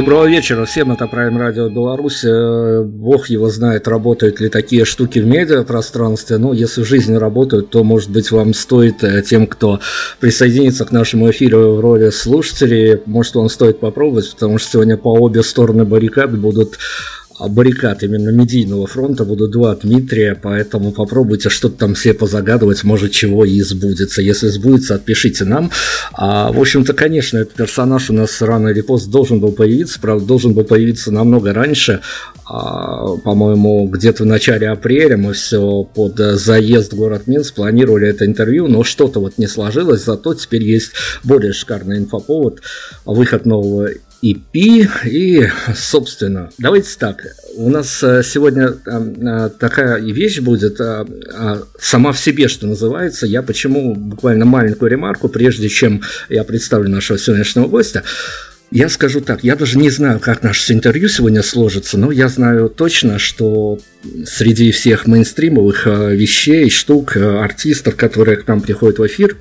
Доброго вечера всем, это Prime Radio Беларусь. Э, бог его знает, работают ли такие штуки в медиапространстве. Но если в жизни работают, то, может быть, вам стоит э, тем, кто присоединится к нашему эфиру в роли слушателей, может, вам стоит попробовать, потому что сегодня по обе стороны баррикад будут баррикад именно медийного фронта будут два Дмитрия, поэтому попробуйте что-то там все позагадывать, может чего и сбудется. Если сбудется, отпишите нам. А, в общем-то, конечно, этот персонаж у нас рано или поздно должен был появиться, правда, должен был появиться намного раньше, а, по-моему, где-то в начале апреля мы все под заезд в город Минск планировали это интервью, но что-то вот не сложилось, зато теперь есть более шикарный инфоповод, выход нового EP. И, собственно, давайте так. У нас э, сегодня э, такая вещь будет э, сама в себе, что называется. Я почему буквально маленькую ремарку, прежде чем я представлю нашего сегодняшнего гостя. Я скажу так, я даже не знаю, как наше интервью сегодня сложится, но я знаю точно, что среди всех мейнстримовых вещей, штук, артистов, которые к нам приходят в эфир,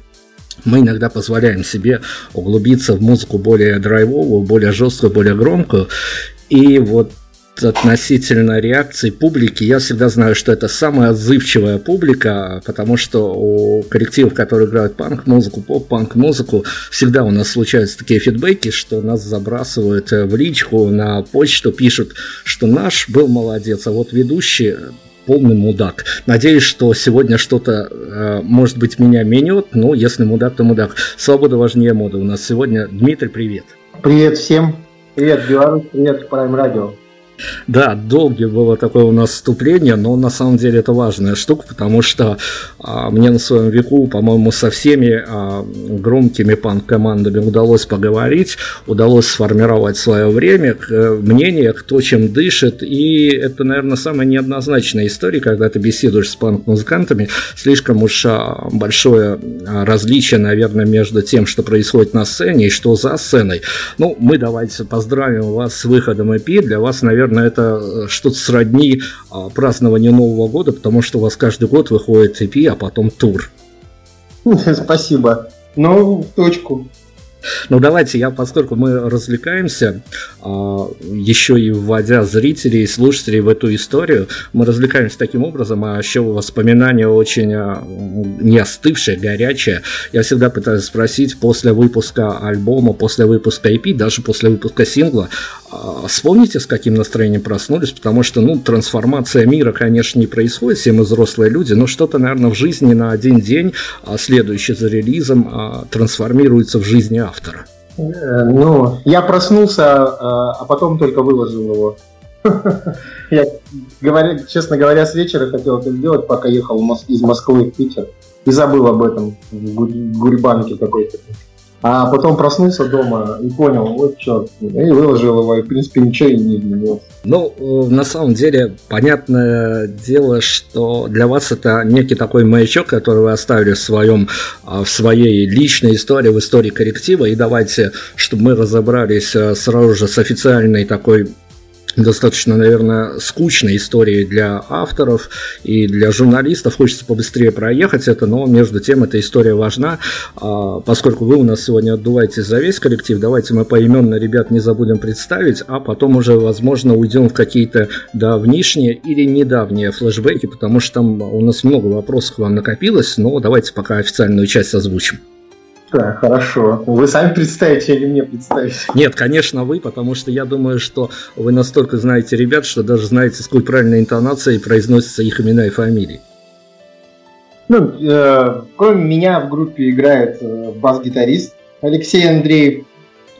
мы иногда позволяем себе углубиться в музыку более драйвовую, более жесткую, более громкую. И вот относительно реакции публики, я всегда знаю, что это самая отзывчивая публика, потому что у коллективов, которые играют панк-музыку, поп-панк-музыку, всегда у нас случаются такие фидбэки, что нас забрасывают в личку, на почту, пишут, что наш был молодец, а вот ведущий полный мудак. Надеюсь, что сегодня что-то, э, может быть, меня менет, но если мудак, то мудак. Свобода важнее моды. У нас сегодня Дмитрий, привет. Привет всем. Привет, Беларусь, привет, Prime Radio. Да, долгое было такое у нас вступление, но на самом деле это важная штука, потому что а, мне на своем веку, по-моему, со всеми а, громкими панк-командами удалось поговорить, удалось сформировать свое время, к, мнение, кто чем дышит, и это, наверное, самая неоднозначная история, когда ты беседуешь с панк-музыкантами, слишком уж а, большое а, различие, наверное, между тем, что происходит на сцене и что за сценой. Ну, мы давайте поздравим вас с выходом EP, для вас, наверное, наверное, это э, что-то сродни а, празднованию Нового года, потому что у вас каждый год выходит EP, а потом тур. Спасибо. Ну, в точку. Ну давайте, я, поскольку мы развлекаемся, а, еще и вводя зрителей и слушателей в эту историю, мы развлекаемся таким образом, а еще воспоминания очень а, не остывшие, горячие. Я всегда пытаюсь спросить после выпуска альбома, после выпуска EP, даже после выпуска сингла, а, вспомните, с каким настроением проснулись, потому что, ну, трансформация мира, конечно, не происходит, все мы взрослые люди, но что-то, наверное, в жизни на один день, следующий за релизом, трансформируется в жизни автора? Э, ну, я проснулся, а, а потом только выложил его. Я, говоря, честно говоря, с вечера хотел это сделать, пока ехал из Москвы в Питер. И забыл об этом в гурьбанке какой-то. А потом проснулся дома и понял, вот черт, и выложил его, и в принципе ничего и не изменилось. Ну, э, на самом деле, понятное дело, что для вас это некий такой маячок, который вы оставили в, своем, а, в своей личной истории, в истории коллектива. И давайте, чтобы мы разобрались э, сразу же с официальной такой достаточно, наверное, скучной истории для авторов и для журналистов. Хочется побыстрее проехать это, но между тем эта история важна. А, поскольку вы у нас сегодня отдуваетесь за весь коллектив, давайте мы поименно ребят не забудем представить, а потом уже, возможно, уйдем в какие-то давнишние или недавние флешбеки, потому что там у нас много вопросов к вам накопилось, но давайте пока официальную часть озвучим. Да, хорошо. Вы сами представите или мне представить? Нет, конечно, вы, потому что я думаю, что вы настолько знаете ребят, что даже знаете, с какой правильной интонацией произносятся их имена и фамилии. Ну, э, кроме меня в группе играет э, бас-гитарист Алексей Андреев,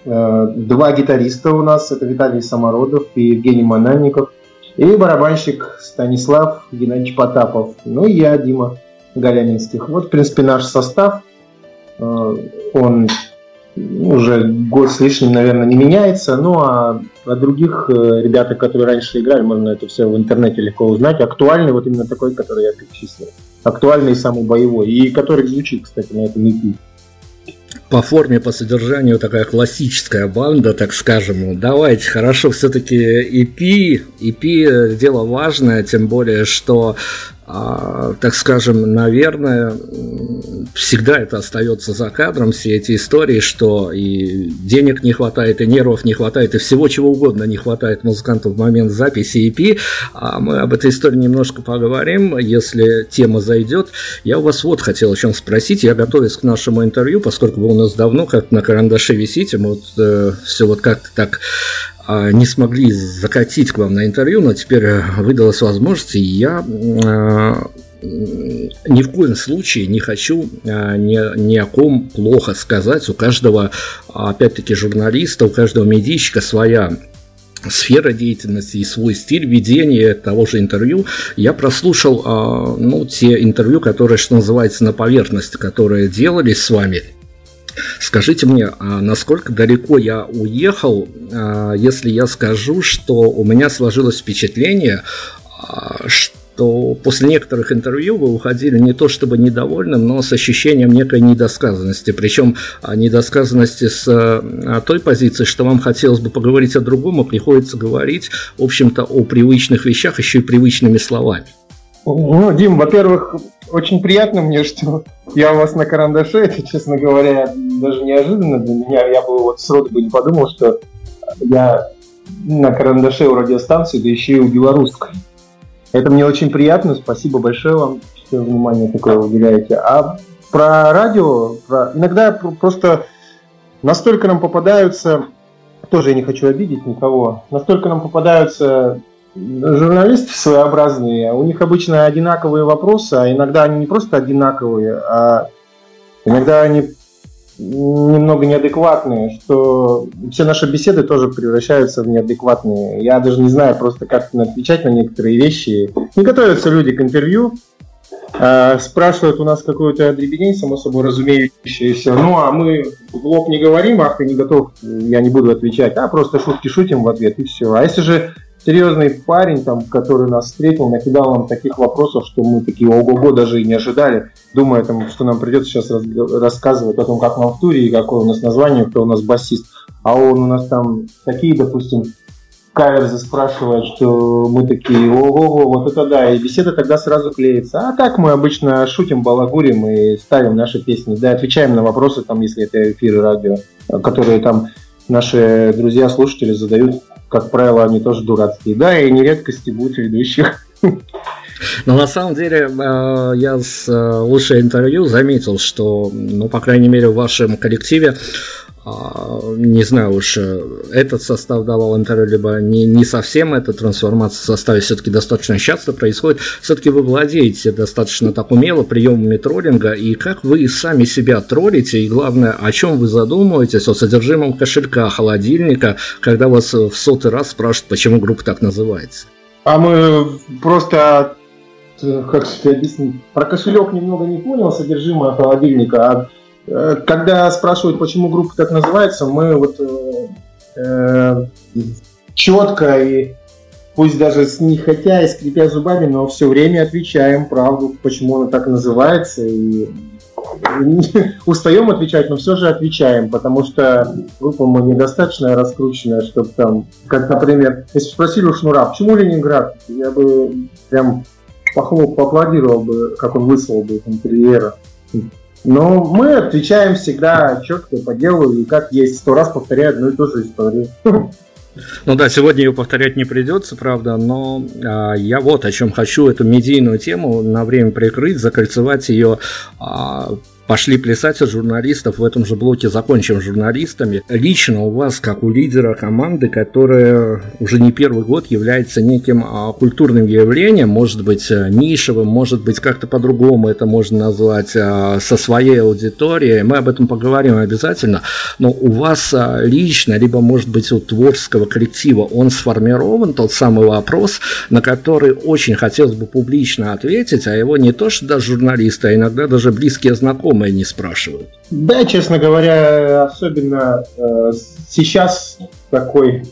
э, два гитариста у нас, это Виталий Самородов и Евгений Монанников, и барабанщик Станислав Геннадьевич Потапов, ну и я, Дима Галянинских. Вот, в принципе, наш состав – он уже год с лишним, наверное, не меняется. Ну а о других э, ребятах, которые раньше играли, можно это все в интернете легко узнать. Актуальный вот именно такой, который я перечислил. Актуальный и самый боевой. И который звучит, кстати, на этом EP по форме, по содержанию такая классическая банда, так скажем. Давайте, хорошо, все-таки EP, EP дело важное, тем более, что а, так скажем, наверное, всегда это остается за кадром, все эти истории, что и денег не хватает, и нервов не хватает, и всего чего угодно не хватает музыканту в момент записи EP. А мы об этой истории немножко поговорим, если тема зайдет. Я у вас вот хотел о чем спросить. Я готовясь к нашему интервью, поскольку вы у нас давно как на карандаше висите, мы вот э, все вот как-то так не смогли закатить к вам на интервью, но теперь э, выдалась возможность, и я э, ни в коем случае не хочу э, ни, ни о ком плохо сказать. У каждого, опять-таки, журналиста, у каждого медийщика своя сфера деятельности и свой стиль ведения того же интервью. Я прослушал ну, те интервью, которые, что называется, на поверхности, которые делались с вами – Скажите мне, а насколько далеко я уехал, а, если я скажу, что у меня сложилось впечатление, а, что то после некоторых интервью вы уходили не то чтобы недовольным, но с ощущением некой недосказанности. Причем недосказанности с той позиции, что вам хотелось бы поговорить о другом, а приходится говорить, в общем-то, о привычных вещах еще и привычными словами. Ну, Дим, во-первых, очень приятно мне, что я у вас на карандаше, это, честно говоря, даже неожиданно для меня. Я бы вот сроду бы не подумал, что я на карандаше у радиостанции, да еще и у белорусской. Это мне очень приятно, спасибо большое вам, что внимание такое уделяете. А про радио, про... иногда просто настолько нам попадаются, тоже я не хочу обидеть никого, настолько нам попадаются журналисты своеобразные, у них обычно одинаковые вопросы, а иногда они не просто одинаковые, а иногда они немного неадекватные, что все наши беседы тоже превращаются в неадекватные. Я даже не знаю просто, как отвечать на некоторые вещи. Не готовятся люди к интервью, а, спрашивают у нас какую-то дребедень, само собой разумеющееся. Ну, а мы в лоб не говорим, ах, ты не готов, я не буду отвечать, а просто шутки шутим в ответ, и все. А если же серьезный парень, там, который нас встретил, накидал нам таких вопросов, что мы такие ого-го даже и не ожидали, думая, там, что нам придется сейчас раз, рассказывать о том, как мы в туре и какое у нас название, кто у нас басист. А он у нас там такие, допустим, каверзы спрашивает, что мы такие, ого-го, вот это да, и беседа тогда сразу клеится. А так мы обычно шутим, балагурим и ставим наши песни, да, отвечаем на вопросы, там, если это эфиры радио, которые там наши друзья-слушатели задают как правило, они тоже дурацкие. Да, и нередко стебут ведущих. Но на самом деле э, я с лучшее интервью заметил, что, ну, по крайней мере, в вашем коллективе не знаю уж, э, этот состав давал интервью, либо не, не совсем эта трансформация в составе все-таки достаточно часто происходит. Все-таки вы владеете достаточно так умело приемами троллинга, и как вы сами себя троллите, и главное, о чем вы задумываетесь, о содержимом кошелька, холодильника, когда вас в сотый раз спрашивают, почему группа так называется. А мы просто, как сказать, объяснить, про кошелек немного не понял, содержимое холодильника, а Э, когда спрашивают, почему группа так называется, мы вот э, э четко и пусть даже с нехотя и скрипя зубами, но все время отвечаем правду, почему она так называется. И устаем отвечать, но все же отвечаем, потому что группа мы недостаточно раскрученная, чтобы там, как, например, если спросили у Шнура, почему Ленинград, я бы прям похлоп, поаплодировал бы, как он выслал бы интервьюера. Но мы отвечаем всегда четко по делу и как есть, сто раз повторяя одну и ту же историю. Ну да, сегодня ее повторять не придется, правда, но а, я вот о чем хочу эту медийную тему на время прикрыть, закольцевать ее а, пошли плясать от журналистов. В этом же блоке закончим журналистами. Лично у вас, как у лидера команды, которая уже не первый год является неким а, культурным явлением, может быть э, нишевым, может быть как-то по-другому это можно назвать, а, со своей аудиторией. Мы об этом поговорим обязательно. Но у вас а, лично, либо может быть у творческого коллектива, он сформирован, тот самый вопрос, на который очень хотелось бы публично ответить, а его не то что даже журналисты, а иногда даже близкие знакомые знакомые не спрашивают? Да, честно говоря, особенно э, сейчас такой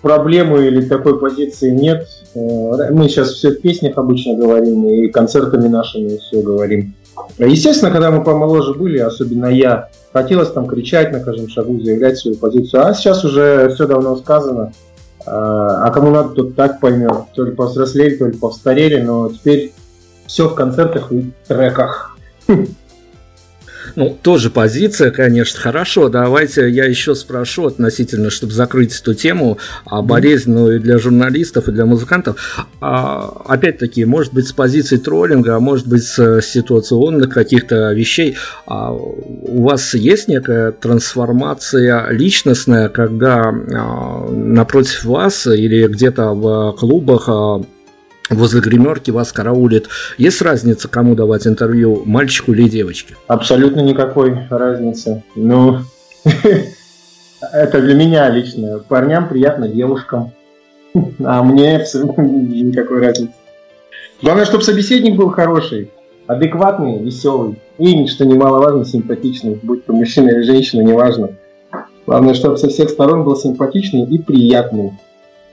проблемы или такой позиции нет. Э, мы сейчас все в песнях обычно говорим и концертами нашими все говорим. Естественно, когда мы помоложе были, особенно я, хотелось там кричать на каждом шагу, заявлять свою позицию. А сейчас уже все давно сказано. Э, а кому надо, тот так поймет. То ли повзрослели, то ли повстарели, но теперь все в концертах и треках. Ну, тоже позиция, конечно. Хорошо, давайте я еще спрошу относительно, чтобы закрыть эту тему, а болезненную и для журналистов, и для музыкантов. А, опять-таки, может быть, с позиции троллинга, а может быть, с ситуационных каких-то вещей. А у вас есть некая трансформация личностная, когда а, напротив вас или где-то в клубах а, возле гримерки вас караулит. Есть разница, кому давать интервью, мальчику или девочке? Абсолютно никакой разницы. Ну, это для меня лично. Парням приятно, девушкам. А мне абсолютно никакой разницы. Главное, чтобы собеседник был хороший, адекватный, веселый и, что немаловажно, симпатичный, будь то мужчина или женщина, неважно. Главное, чтобы со всех сторон был симпатичный и приятный.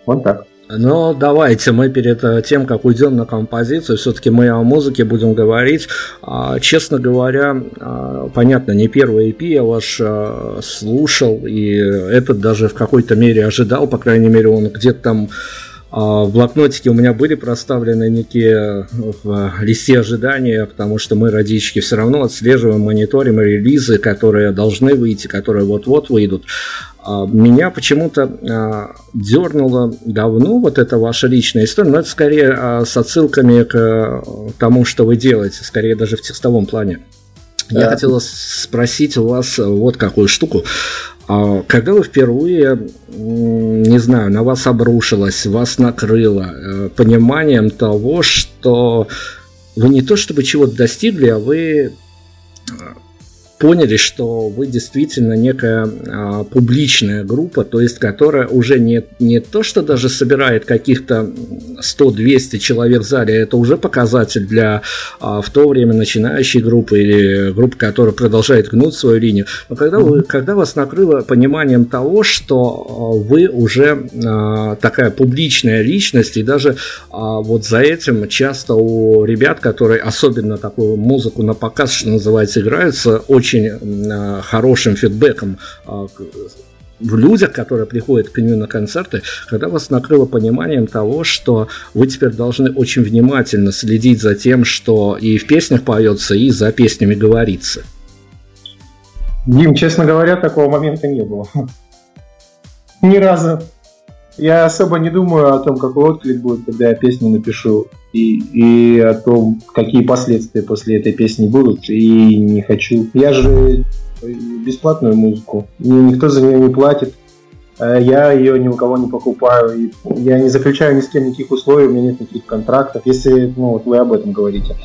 Вот так. Но давайте мы перед э, тем, как уйдем на композицию, все-таки мы о музыке будем говорить. А, честно говоря, а, понятно, не первый EP я ваш а, слушал, и этот даже в какой-то мере ожидал, по крайней мере, он где-то там в блокнотике у меня были проставлены некие в листе ожидания, потому что мы, родички, все равно отслеживаем, мониторим релизы, которые должны выйти, которые вот-вот выйдут. А, меня почему-то а, дернуло давно вот эта ваша личная история, но это скорее а, с отсылками к тому, что вы делаете, скорее даже в текстовом плане. Я да. хотел спросить у вас вот какую штуку. Когда вы впервые, не знаю, на вас обрушилось, вас накрыло э, пониманием того, что вы не то чтобы чего-то достигли, а вы поняли, что вы действительно некая а, публичная группа, то есть которая уже не, не то, что даже собирает каких-то 100-200 человек в зале, это уже показатель для а, в то время начинающей группы или группы, которая продолжает гнуть свою линию. Но когда, вы, когда вас накрыло пониманием того, что а, вы уже а, такая публичная личность, и даже а, вот за этим часто у ребят, которые особенно такую музыку на показ, что называется, играются, очень очень а, хорошим фидбэком а, в людях, которые приходят к нему на концерты, когда вас накрыло пониманием того, что вы теперь должны очень внимательно следить за тем, что и в песнях поется, и за песнями говорится. Дим, честно говоря, такого момента не было. Ни разу. Я особо не думаю о том, какой отклик будет, когда я песню напишу, и, и о том, какие последствия после этой песни будут, и не хочу. Я же бесплатную музыку, никто за нее не платит, э, я ее ни у кого не покупаю, я не заключаю ни с кем никаких условий, у меня нет никаких контрактов, если ну, вот вы об этом говорите.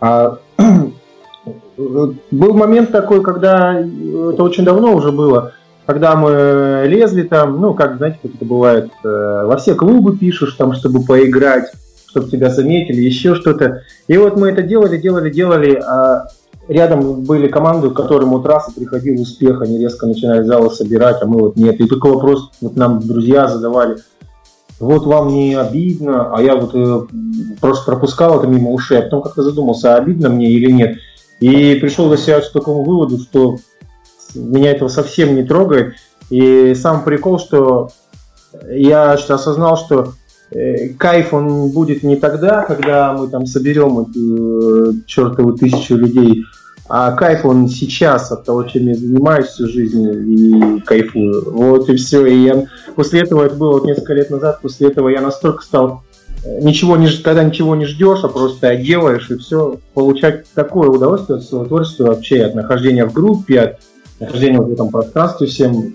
А, был момент такой, когда это очень давно уже было, когда мы лезли там, ну, как, знаете, как это бывает, э, во все клубы пишешь там, чтобы поиграть, чтобы тебя заметили, еще что-то. И вот мы это делали, делали, делали, а рядом были команды, которым вот раз и приходил успех, они резко начинали залы собирать, а мы вот нет. И такой вопрос вот нам друзья задавали, вот вам не обидно, а я вот э, просто пропускал это мимо ушей, а потом как-то задумался, а обидно мне или нет. И пришел до себя к такому выводу, что меня этого совсем не трогает. И сам прикол, что я осознал, что э, кайф он будет не тогда, когда мы там соберем эту э, чертову тысячу людей, а кайф он сейчас от того, чем я занимаюсь всю жизнь и кайфую. Вот и все. И я, после этого, это было вот несколько лет назад, после этого я настолько стал э, ничего не, когда ничего не ждешь, а просто делаешь и все, получать такое удовольствие от своего творчества вообще, от нахождения в группе, от нахождение в этом пространстве всем,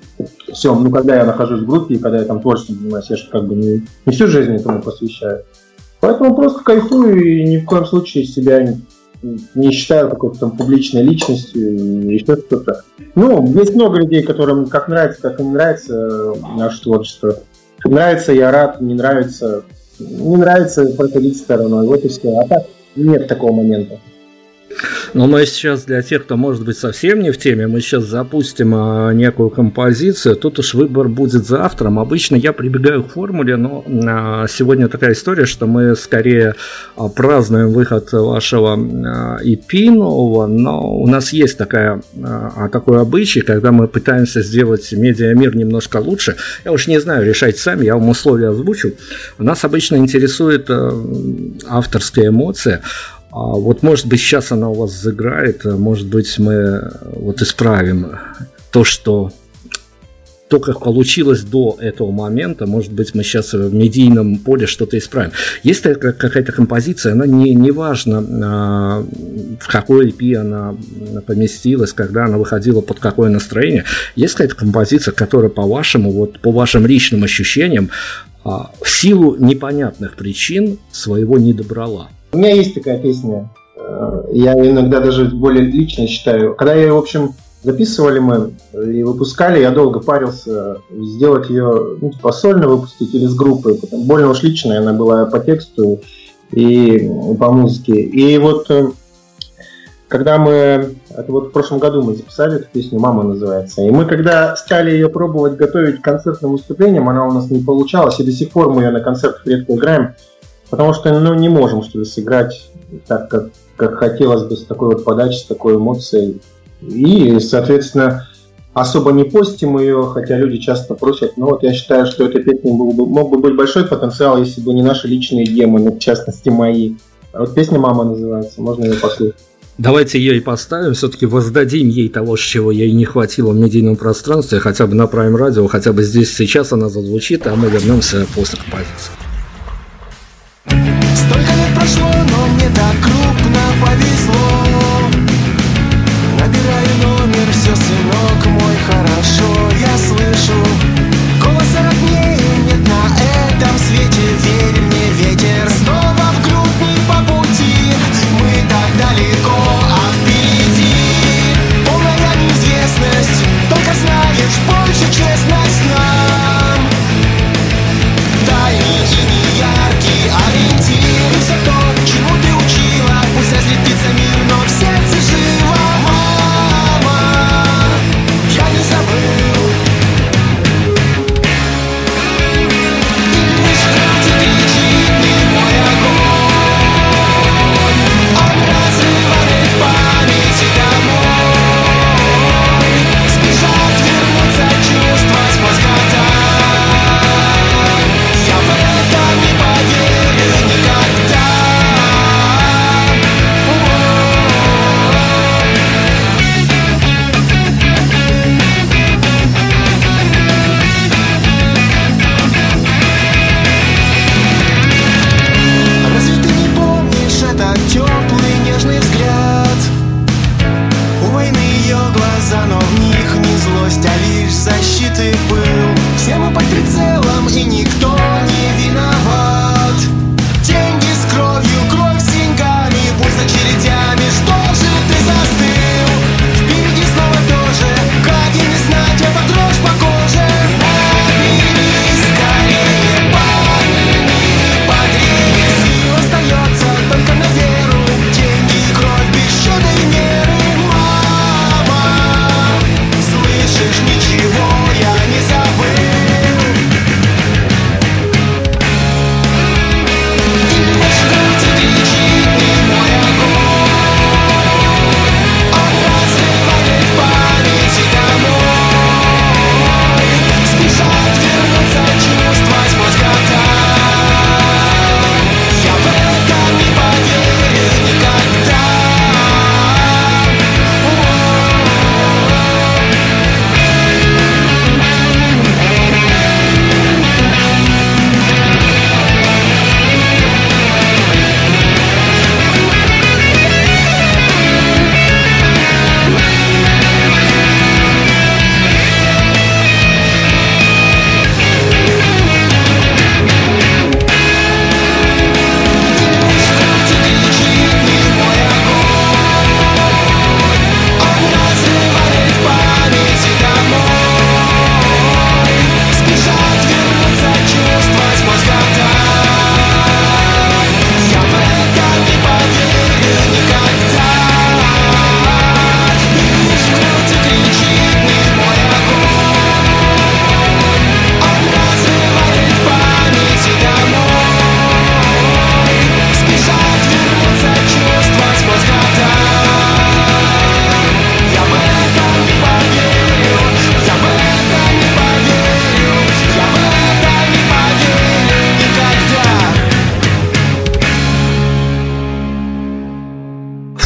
всем, ну, когда я нахожусь в группе и когда я там творчеством занимаюсь, я же как бы не, не всю жизнь этому посвящаю. Поэтому просто кайфую и ни в коем случае себя не, считаю какой-то там публичной личностью и еще что-то. Ну, есть много людей, которым как нравится, как не нравится э, наше творчество. Нравится, я рад, не нравится, не нравится проходить стороной. Вот и все. А так нет такого момента. Но мы сейчас для тех, кто может быть совсем не в теме, мы сейчас запустим а, некую композицию. Тут уж выбор будет за автором. Обычно я прибегаю к формуле, но а, сегодня такая история, что мы скорее а, празднуем выход вашего EP нового, но у нас есть такая, такой обычай, когда мы пытаемся сделать медиамир немножко лучше. Я уж не знаю, решайте сами, я вам условия озвучу. Нас обычно интересует авторская эмоция. А вот, может быть, сейчас она у вас заграет, а может быть, мы э, вот исправим то, что то, как получилось до этого момента, может быть, мы сейчас в медийном поле что-то исправим. Если какая-то композиция, она не, не важно, а, в какой EP она поместилась, когда она выходила, под какое настроение. Есть какая-то композиция, которая по вашему, вот по вашим личным ощущениям, в силу непонятных причин своего не добрала. У меня есть такая песня, э, я иногда даже более лично считаю. Когда ее, в общем, записывали мы и выпускали, я долго парился сделать ее ну, типа сольно выпустить или с группой. Потому, больно уж личная она была по тексту и по музыке. И вот э, когда мы, это вот в прошлом году мы записали эту песню «Мама» называется, и мы когда стали ее пробовать готовить к концертным выступлениям, она у нас не получалась, и до сих пор мы ее на концертах редко играем, потому что ну, не можем что ли сыграть так, как, как хотелось бы, с такой вот подачей, с такой эмоцией. И, соответственно, особо не постим ее, хотя люди часто просят. Но вот я считаю, что этой песни был бы, мог бы быть большой потенциал, если бы не наши личные демоны, в частности мои. А вот песня «Мама» называется, можно ее послушать. Давайте ее и поставим, все-таки воздадим ей того, чего ей не хватило в медийном пространстве, хотя бы на Prime Radio, хотя бы здесь сейчас она зазвучит, а мы вернемся после композиции.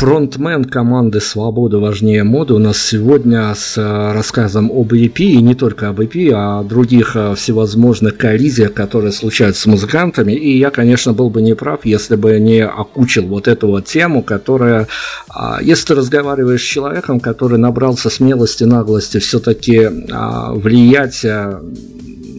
Фронтмен команды «Свобода важнее моды» у нас сегодня с э, рассказом об EP, и не только об EP, а о других э, всевозможных коллизиях, которые случаются с музыкантами. И я, конечно, был бы не прав, если бы не окучил вот эту вот тему, которая, а, если ты разговариваешь с человеком, который набрался смелости, наглости все-таки влиять э,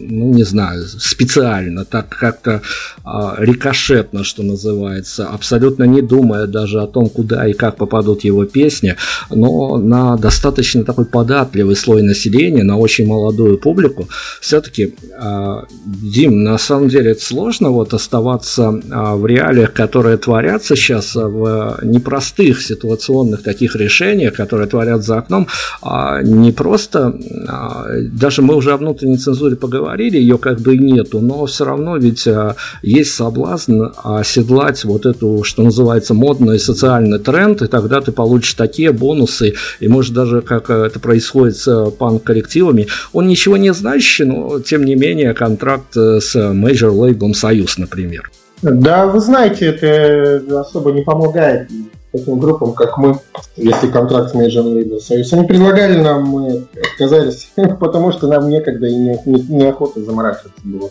ну не знаю, специально, так как-то а, рикошетно, что называется, абсолютно не думая даже о том, куда и как попадут его песни, но на достаточно такой податливый слой населения, на очень молодую публику, все-таки, а, Дим, на самом деле это сложно вот оставаться а, в реалиях, которые творятся сейчас в непростых ситуационных таких решениях, которые творят за окном, а не просто, а, даже мы уже о внутренней цензуре поговорили, ее как бы нету, но все равно ведь а, есть соблазн оседлать вот эту, что называется, модный социальный тренд, и тогда ты получишь такие бонусы, и может даже как это происходит с панк-коллективами, он ничего не значащий, но тем не менее контракт с Major Label Союз, например. Да, вы знаете, это особо не помогает таким группам, как мы, если контракт с Major Label Союз. Они предлагали нам, мы отказались, потому что нам некогда и не, не, неохота заморачиваться было.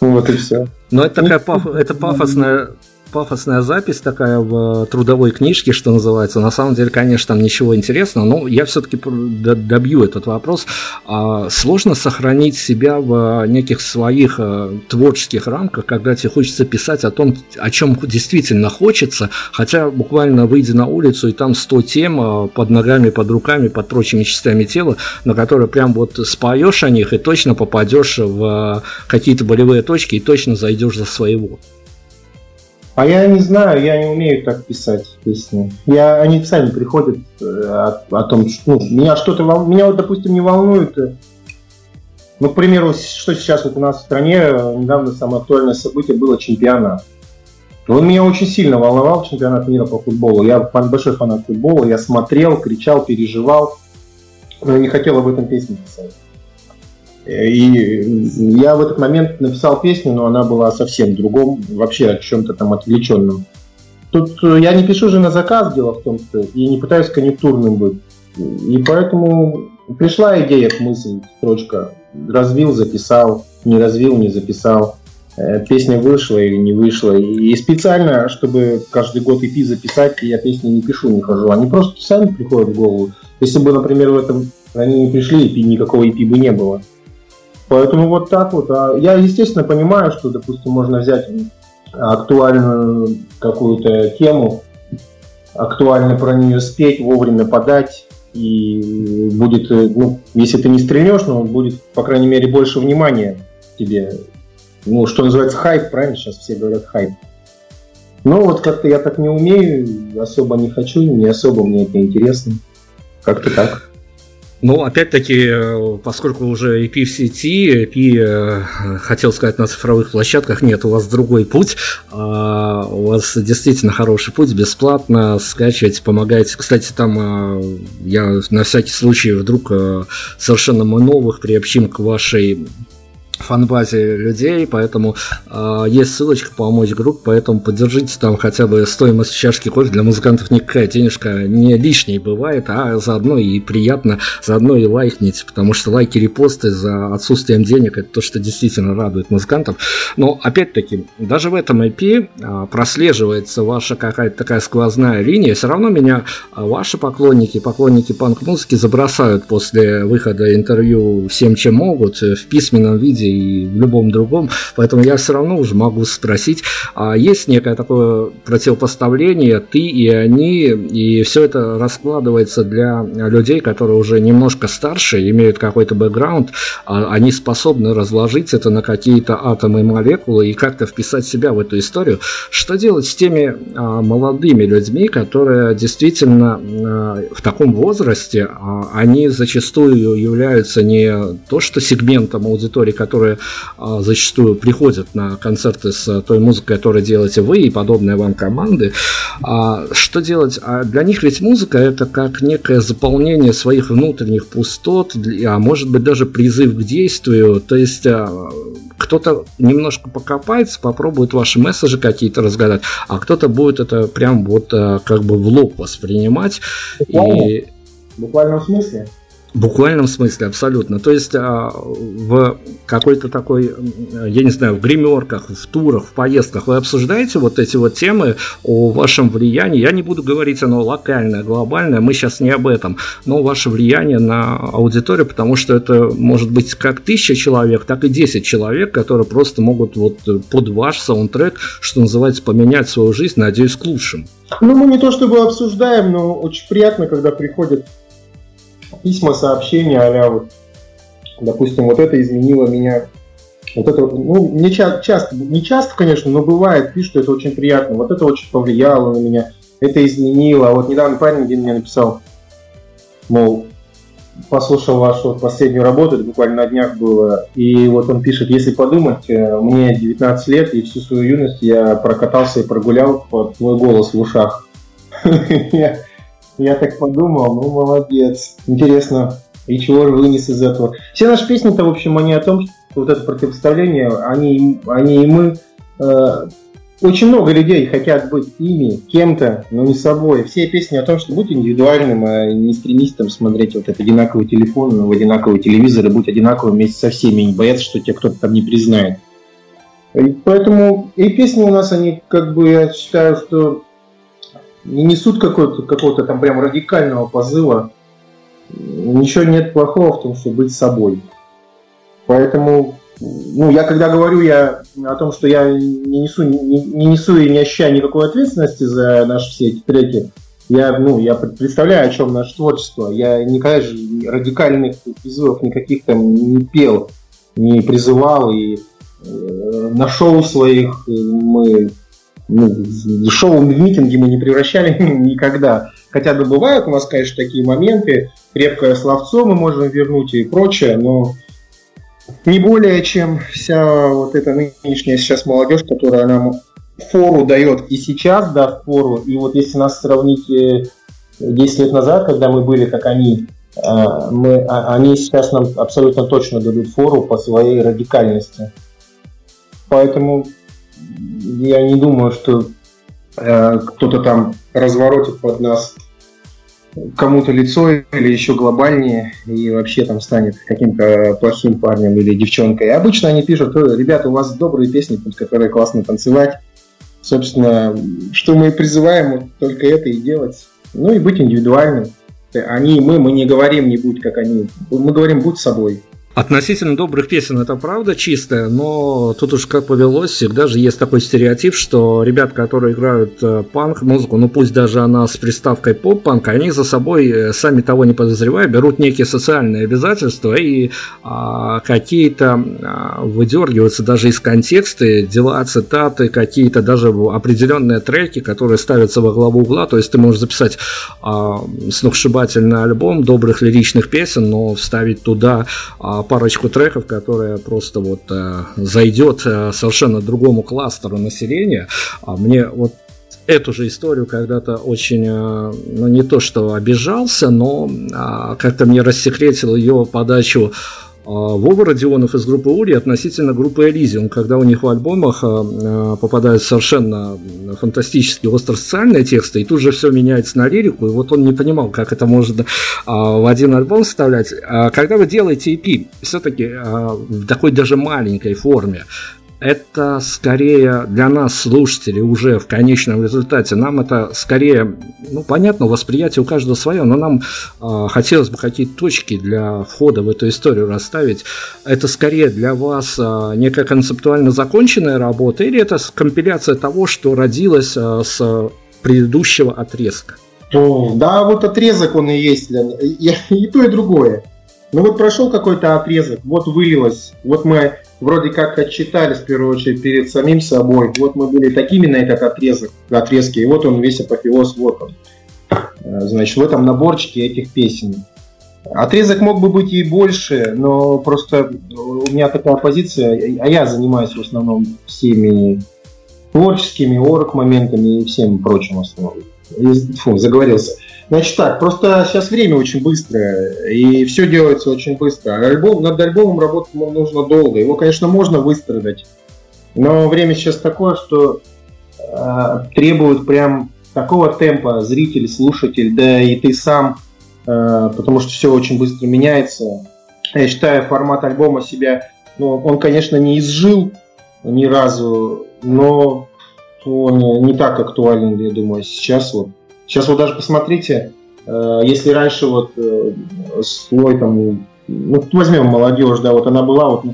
Вот и все. Но это такая паф, это пафосная пафосная запись такая в э, трудовой книжке, что называется. На самом деле, конечно, там ничего интересного, но я все-таки добью этот вопрос. А сложно сохранить себя в неких своих э, творческих рамках, когда тебе хочется писать о том, о чем действительно хочется, хотя буквально выйдя на улицу, и там 100 тем э, под ногами, под руками, под прочими частями тела, на которые прям вот споешь о них и точно попадешь в какие-то болевые точки и точно зайдешь за своего. А я не знаю, я не умею так писать песни. Я, они сами приходят э, о, о том, что ну, меня что-то. Меня вот, допустим, не волнует. Э, ну, к примеру, что сейчас вот у нас в стране, э, недавно самое актуальное событие было чемпионат. Он меня очень сильно волновал, чемпионат мира по футболу. Я большой фанат футбола, я смотрел, кричал, переживал, но не хотел об этом песни писать. И я в этот момент написал песню, но она была совсем другом, вообще о чем-то там отвлеченном. Тут э, я не пишу же на заказ, дело в том, что и не пытаюсь конъюнктурным быть. И поэтому пришла идея, мысль, строчка. Развил, записал, не развил, не записал. Э, песня вышла или не вышла. И специально, чтобы каждый год EP записать, я песни не пишу, не хожу. Они просто сами приходят в голову. Если бы, например, в этом они не пришли, EP, никакого EP бы не было. Поэтому вот так вот. А я, естественно, понимаю, что, допустим, можно взять актуальную какую-то тему, актуально про нее спеть, вовремя подать, и будет, ну, если ты не стрельнешь, но будет, по крайней мере, больше внимания тебе. Ну, что называется хайп, правильно? Сейчас все говорят хайп. Ну, вот как-то я так не умею, особо не хочу, не особо мне это интересно. Как-то так. Ну, опять-таки, э, поскольку уже EP в сети, э, хотел сказать, на цифровых площадках, нет, у вас другой путь. А, у вас действительно хороший путь, бесплатно скачивать, помогаете. Кстати, там э, я на всякий случай вдруг совершенно мы новых приобщим к вашей фанбазе людей, поэтому э, есть ссылочка помочь группе, поэтому поддержите там хотя бы стоимость чашки кофе. Для музыкантов никакая денежка не лишней бывает, а заодно и приятно, заодно и лайкните, потому что лайки, репосты за отсутствием денег это то, что действительно радует музыкантов. Но опять-таки, даже в этом IP э, прослеживается ваша какая-то такая сквозная линия, все равно меня а, ваши поклонники, поклонники панк-музыки забросают после выхода интервью всем, чем могут, в письменном виде и в любом другом. Поэтому я все равно уже могу спросить, а есть некое такое противопоставление, ты и они, и все это раскладывается для людей, которые уже немножко старше, имеют какой-то бэкграунд, а они способны разложить это на какие-то атомы и молекулы и как-то вписать себя в эту историю. Что делать с теми а, молодыми людьми, которые действительно а, в таком возрасте, а, они зачастую являются не то, что сегментом аудитории, который которые а, зачастую приходят на концерты с той музыкой, которую делаете вы и подобные вам команды. А, что делать? А для них ведь музыка это как некое заполнение своих внутренних пустот, а может быть даже призыв к действию. То есть а, кто-то немножко покопается, попробует ваши месседжи какие-то разгадать, а кто-то будет это прям вот а, как бы в лоб воспринимать. Буквально? И... Буквально в смысле? Буквальном смысле, абсолютно. То есть а, в какой-то такой, я не знаю, в гримерках, в турах, в поездках вы обсуждаете вот эти вот темы о вашем влиянии. Я не буду говорить, оно локальное, глобальное, мы сейчас не об этом, но ваше влияние на аудиторию, потому что это может быть как тысяча человек, так и десять человек, которые просто могут вот под ваш саундтрек, что называется, поменять свою жизнь, надеюсь, к лучшему. Ну, мы не то чтобы обсуждаем, но очень приятно, когда приходят письма, сообщения, а вот, допустим, вот это изменило меня. Вот это, ну, не ча- часто, не часто, конечно, но бывает, пишут, это очень приятно. Вот это очень повлияло на меня, это изменило. А вот недавно парень один мне написал, мол, послушал вашу вот последнюю работу, это буквально на днях было, и вот он пишет, если подумать, э, мне 19 лет, и всю свою юность я прокатался и прогулял под твой голос в ушах. Я так подумал, ну молодец. Интересно, и чего же вынес из этого? Все наши песни-то, в общем, они о том, что вот это противоставление, они, они и мы. Э, очень много людей хотят быть ими, кем-то, но не собой. Все песни о том, что будь индивидуальным, а не стремись там смотреть вот этот одинаковый телефон, в одинаковый телевизор и будь одинаковым вместе со всеми, не бояться, что тебя кто-то там не признает. И поэтому и песни у нас, они как бы, я считаю, что не несут какого-то какого там прям радикального позыва. Ничего нет плохого в том, чтобы быть собой. Поэтому, ну, я когда говорю я о том, что я не несу, не, не несу и не ощущаю никакой ответственности за наши все эти треки, я, ну, я представляю, о чем наше творчество. Я никогда же радикальных призывов никаких там не пел, не призывал. И э, на своих мы ну, шоу в митинги мы не превращали никогда. Хотя да бывают у нас, конечно, такие моменты, крепкое словцо мы можем вернуть и прочее, но не более, чем вся вот эта нынешняя сейчас молодежь, которая нам фору дает и сейчас даст фору, и вот если нас сравнить 10 э, лет назад, когда мы были как они, э, мы, а, они сейчас нам абсолютно точно дадут фору по своей радикальности. Поэтому я не думаю, что э, кто-то там разворотит под нас кому-то лицо или еще глобальнее и вообще там станет каким-то плохим парнем или девчонкой. И обычно они пишут, ребята, у вас добрые песни, под которые классно танцевать. Собственно, что мы призываем, вот только это и делать. Ну и быть индивидуальным. Они и мы, мы не говорим не будь как они. Мы говорим будь собой. Относительно добрых песен это правда чистая, но тут уж как повелось, всегда же есть такой стереотип, что ребят, которые играют э, панк-музыку, ну пусть даже она с приставкой поп-панк, они за собой, э, сами того не подозревая, берут некие социальные обязательства и а, какие-то а, выдергиваются даже из контекста, дела, цитаты, какие-то даже определенные треки, которые ставятся во главу угла, то есть ты можешь записать а, сногсшибательный альбом добрых лиричных песен, но вставить туда а, парочку треков, которые просто вот э, зайдет э, совершенно другому кластеру населения. А мне вот эту же историю когда-то очень, э, ну не то что обижался, но а, как-то мне рассекретил ее подачу Вова Родионов из группы Ури относительно группы Элизиум, когда у них в альбомах а, а, попадают совершенно фантастические остросоциальные тексты, и тут же все меняется на лирику, и вот он не понимал, как это можно в один альбом вставлять. Когда вы делаете EP, все-таки в такой даже маленькой форме, это скорее для нас, слушателей, уже в конечном результате, нам это скорее, ну, понятно, восприятие у каждого свое, но нам э, хотелось бы какие-то точки для входа в эту историю расставить. Это скорее для вас э, некая концептуально законченная работа или это компиляция того, что родилось э, с предыдущего отрезка? Да, вот отрезок он и есть. И то, и другое. Ну вот прошел какой-то отрезок, вот вылилось, вот мы вроде как отчитались, в первую очередь, перед самим собой. Вот мы были такими на этот отрезок, отрезки, и вот он весь апофеоз, вот он. Э, значит, в этом наборчике этих песен. Отрезок мог бы быть и больше, но просто у меня такая позиция, а я занимаюсь в основном всеми творческими орг-моментами и всем прочим основным. Фу, заговорился. Значит так, просто сейчас время очень быстрое, и все делается очень быстро. Альбом, над альбомом работать нужно долго. Его, конечно, можно выстрадать, но время сейчас такое, что э, требует прям такого темпа зритель, слушатель, да и ты сам, э, потому что все очень быстро меняется. Я считаю, формат альбома себя, ну, он, конечно, не изжил ни разу, но он не так актуален, я думаю, сейчас вот. Сейчас вот даже посмотрите, э, если раньше вот э, слой там, ну возьмем молодежь, да, вот она была вот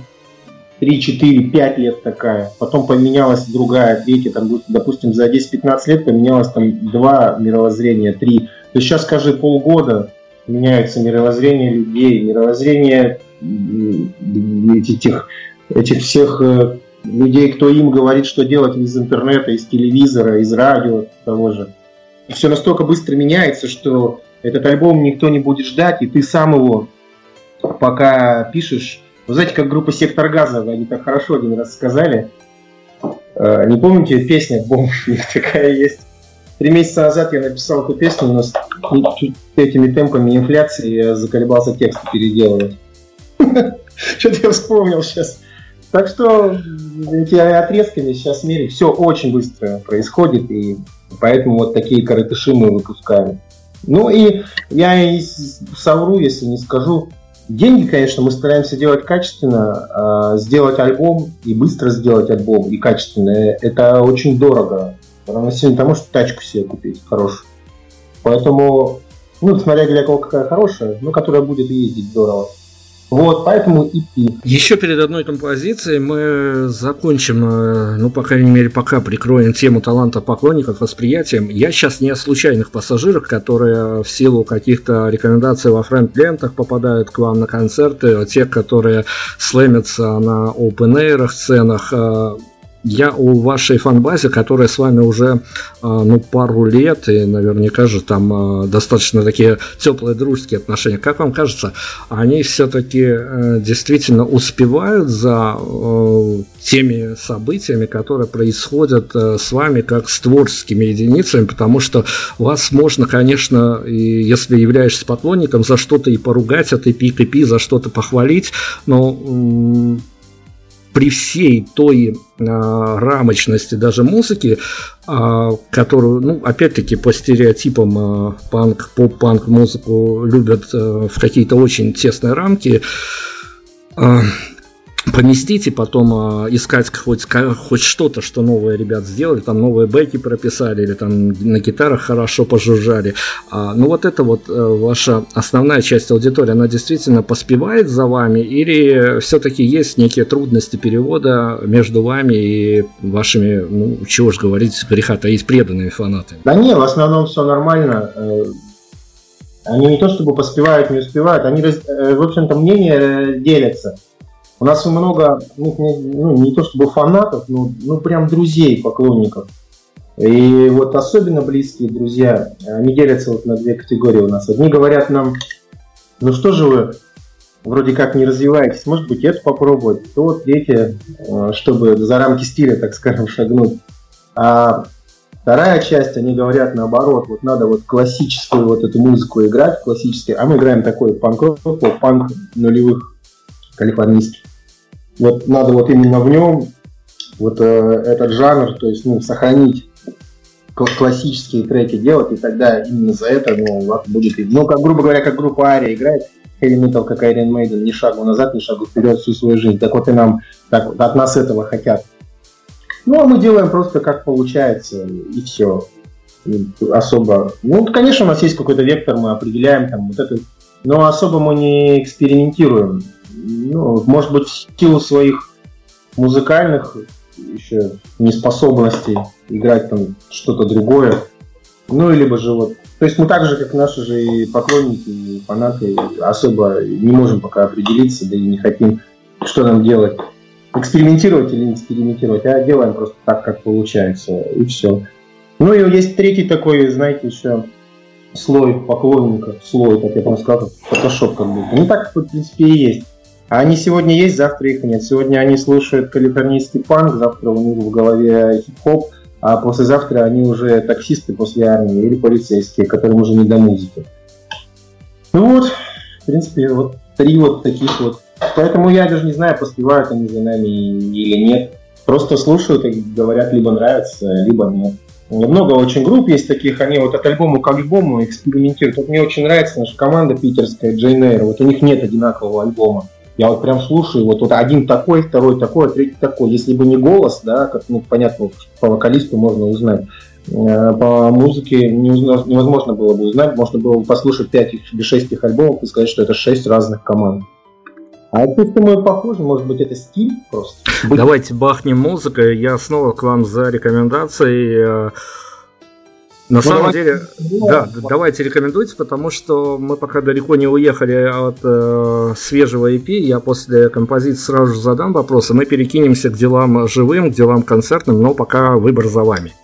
3, 4, 5 лет такая, потом поменялась другая, третья, там, допустим, за 10-15 лет поменялось там два мировоззрения, три. То есть сейчас, скажи, полгода меняется мировоззрение людей, мировоззрение этих, этих всех э, людей, кто им говорит, что делать из интернета, из телевизора, из радио того же. И все настолько быстро меняется, что этот альбом никто не будет ждать, и ты сам его пока пишешь. Вы знаете, как группа Сектор Газа, они так хорошо один раз сказали. Э, не помните, песня «Бомж» такая есть. Три месяца назад я написал эту песню, но с этими темпами инфляции я заколебался текст переделывать. Что-то я вспомнил сейчас. Так что эти отрезками сейчас в мире все очень быстро происходит, и поэтому вот такие коротыши мы выпускаем. Ну и я и совру, если не скажу. Деньги, конечно, мы стараемся делать качественно, а сделать альбом и быстро сделать альбом и качественно. Это очень дорого, равносильно тому, что тачку себе купить хорошую. Поэтому, ну, смотря для кого какая хорошая, но которая будет ездить здорово. Вот, поэтому EP. Еще перед одной композицией мы закончим, э, ну, по крайней мере, пока прикроем тему таланта поклонников восприятием. Я сейчас не о случайных пассажирах, которые в силу каких-то рекомендаций во френд-лентах попадают к вам на концерты, а те, которые слэмятся на open-air сценах, э, я о вашей фанбазе, которая с вами уже а, ну, пару лет, и наверняка же там а, достаточно такие теплые дружеские отношения. Как вам кажется, они все-таки э, действительно успевают за э, теми событиями, которые происходят э, с вами как с творческими единицами, потому что вас можно, конечно, если являешься поклонником, за что-то и поругать, это и пи за что-то похвалить, но при всей той э, рамочности даже музыки, э, которую, ну, опять-таки, по стереотипам э, панк, поп-панк музыку любят э, в какие-то очень тесные рамки, э, поместить и потом а, искать хоть, хоть что-то, что новые ребят сделали, там новые бэки прописали или там на гитарах хорошо пожужжали. А, ну вот это вот а, ваша основная часть аудитории, она действительно поспевает за вами или все-таки есть некие трудности перевода между вами и вашими, ну чего ж говорить, греха таить преданными фанатами? Да не, в основном все нормально. Э, они не то чтобы поспевают, не успевают, они, э, в общем-то, мнения э, делятся. У нас много, ну, ну, не то чтобы фанатов, но ну, прям друзей, поклонников. И вот особенно близкие друзья, они делятся вот на две категории у нас. Одни говорят нам, ну что же вы, вроде как не развиваетесь, может быть это попробовать, то третье, э, чтобы за рамки стиля, так скажем, шагнуть. А вторая часть, они говорят наоборот, вот надо вот классическую вот эту музыку играть, классическую, а мы играем такой панк-рок, панк нулевых калифорнийский вот надо вот именно в нем вот э, этот жанр, то есть ну, сохранить классические треки делать, и тогда именно за это ну, вас будет... Ну, как, грубо говоря, как группа Ария играет heavy metal, как Iron Maiden, ни шагу назад, ни шагу вперед всю свою жизнь. Так вот и нам, так, от нас этого хотят. Ну, а мы делаем просто как получается, и все. И особо... Ну, конечно, у нас есть какой-то вектор, мы определяем там вот это... Но особо мы не экспериментируем ну, может быть, в силу своих музыкальных еще неспособностей играть там что-то другое. Ну, либо же вот... То есть мы так же, как наши же и поклонники, и фанаты, особо не можем пока определиться, да и не хотим, что нам делать. Экспериментировать или не экспериментировать, а делаем просто так, как получается, и все. Ну и есть третий такой, знаете, еще слой поклонников, слой, как я бы сказал, фотошоп как будто. Ну так, в принципе, и есть. А они сегодня есть, завтра их нет. Сегодня они слушают калифорнийский панк, завтра у них в голове хип-хоп, а послезавтра они уже таксисты после армии или полицейские, которым уже не до музыки. Ну вот, в принципе, вот три вот таких вот. Поэтому я даже не знаю, поспевают они за нами или нет. Просто слушают и говорят, либо нравится, либо нет. Много очень групп есть таких, они вот от альбома к альбому экспериментируют. Вот мне очень нравится наша команда питерская, Джейн Эйр. Вот у них нет одинакового альбома. Я вот прям слушаю, вот, вот один такой, второй такой, а третий такой. Если бы не голос, да, как, ну, понятно, по вокалисту можно узнать. Э, по музыке невозможно было бы узнать, можно было бы послушать 5 или 6 их альбомов и сказать, что это 6 разных команд. А это, думаю, похоже, может быть, это стиль просто. Давайте бахнем музыкой. Я снова к вам за рекомендацией. На ну, самом давайте, деле, да, давайте рекомендуйте, потому что мы пока далеко не уехали от э, свежего EP. Я после композиции сразу же задам вопросы. Мы перекинемся к делам живым, к делам концертным, но пока выбор за вами.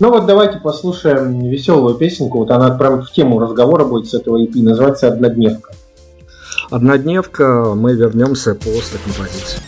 Ну вот давайте послушаем веселую песенку. Вот она прям в тему разговора будет с этого EP. Называется «Однодневка». «Однодневка». Мы вернемся после композиции.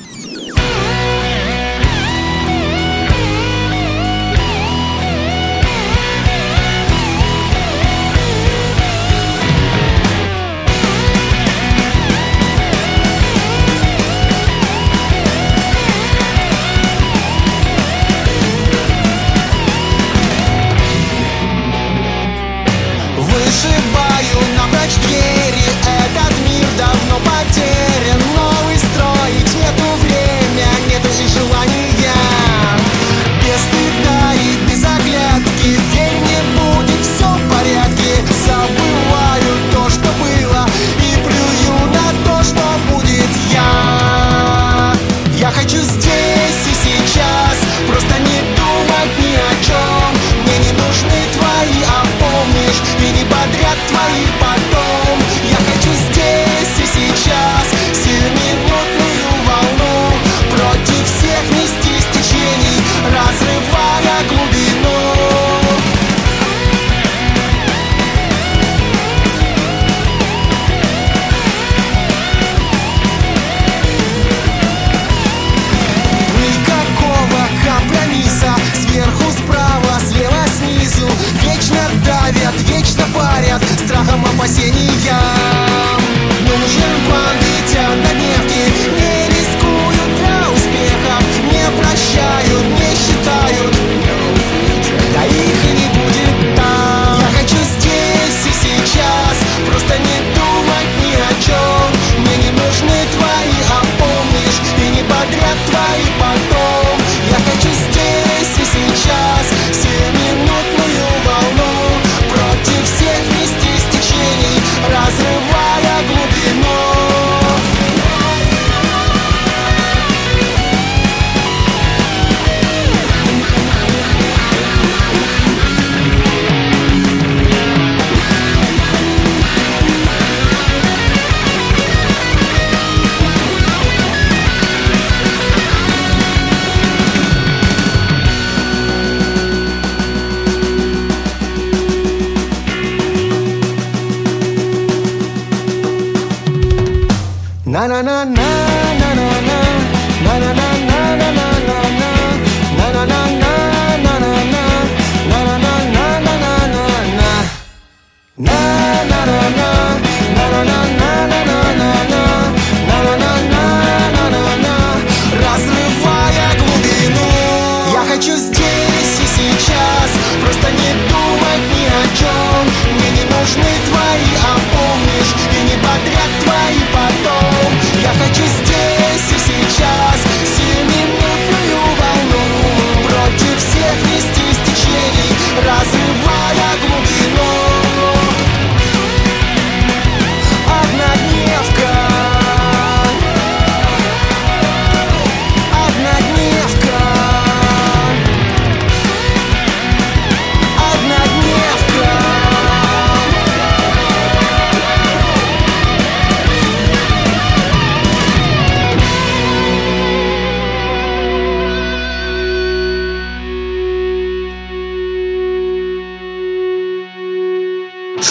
na na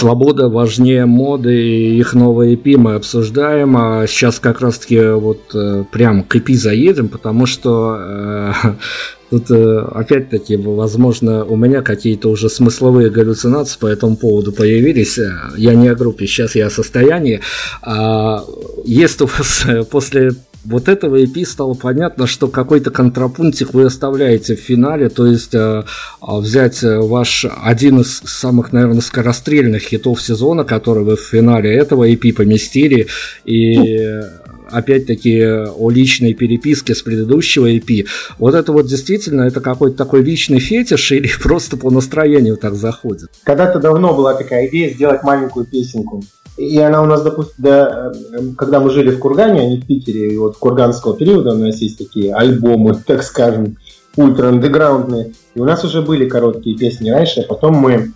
Свобода важнее моды и их новые EP мы обсуждаем. А сейчас как раз-таки вот э, прям к EP заедем, потому что э, тут э, опять-таки, возможно, у меня какие-то уже смысловые галлюцинации по этому поводу появились. Я не о группе, сейчас я о состоянии. А, есть у вас после вот этого EP стало понятно, что какой-то контрапунктик вы оставляете в финале, то есть э, а, взять э, ваш один из самых, наверное, скорострельных хитов сезона, который вы в финале этого EP поместили, и опять-таки о личной переписке с предыдущего EP. Вот это вот действительно, это какой-то такой личный фетиш или просто по настроению так заходит? Когда-то давно была такая идея сделать маленькую песенку. И она у нас, допустим, да, эм, когда мы жили в Кургане, а не в Питере, и вот курганского периода у нас есть такие альбомы, так скажем, ультра-андеграундные. И у нас уже были короткие песни раньше, а потом мы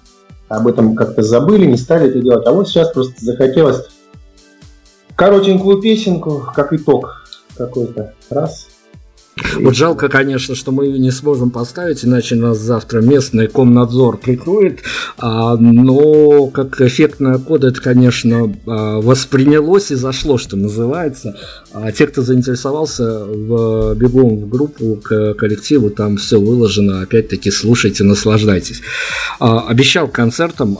об этом как-то забыли, не стали это делать. А вот сейчас просто захотелось коротенькую песенку, как итог какой-то. Раз, вот жалко, конечно, что мы ее не сможем поставить, иначе нас завтра местный комнадзор прикроет. А, но как эффектная кода это, конечно, а, воспринялось и зашло, что называется. А те, кто заинтересовался, в, бегом в группу к коллективу, там все выложено. Опять-таки слушайте, наслаждайтесь. А, обещал концертом.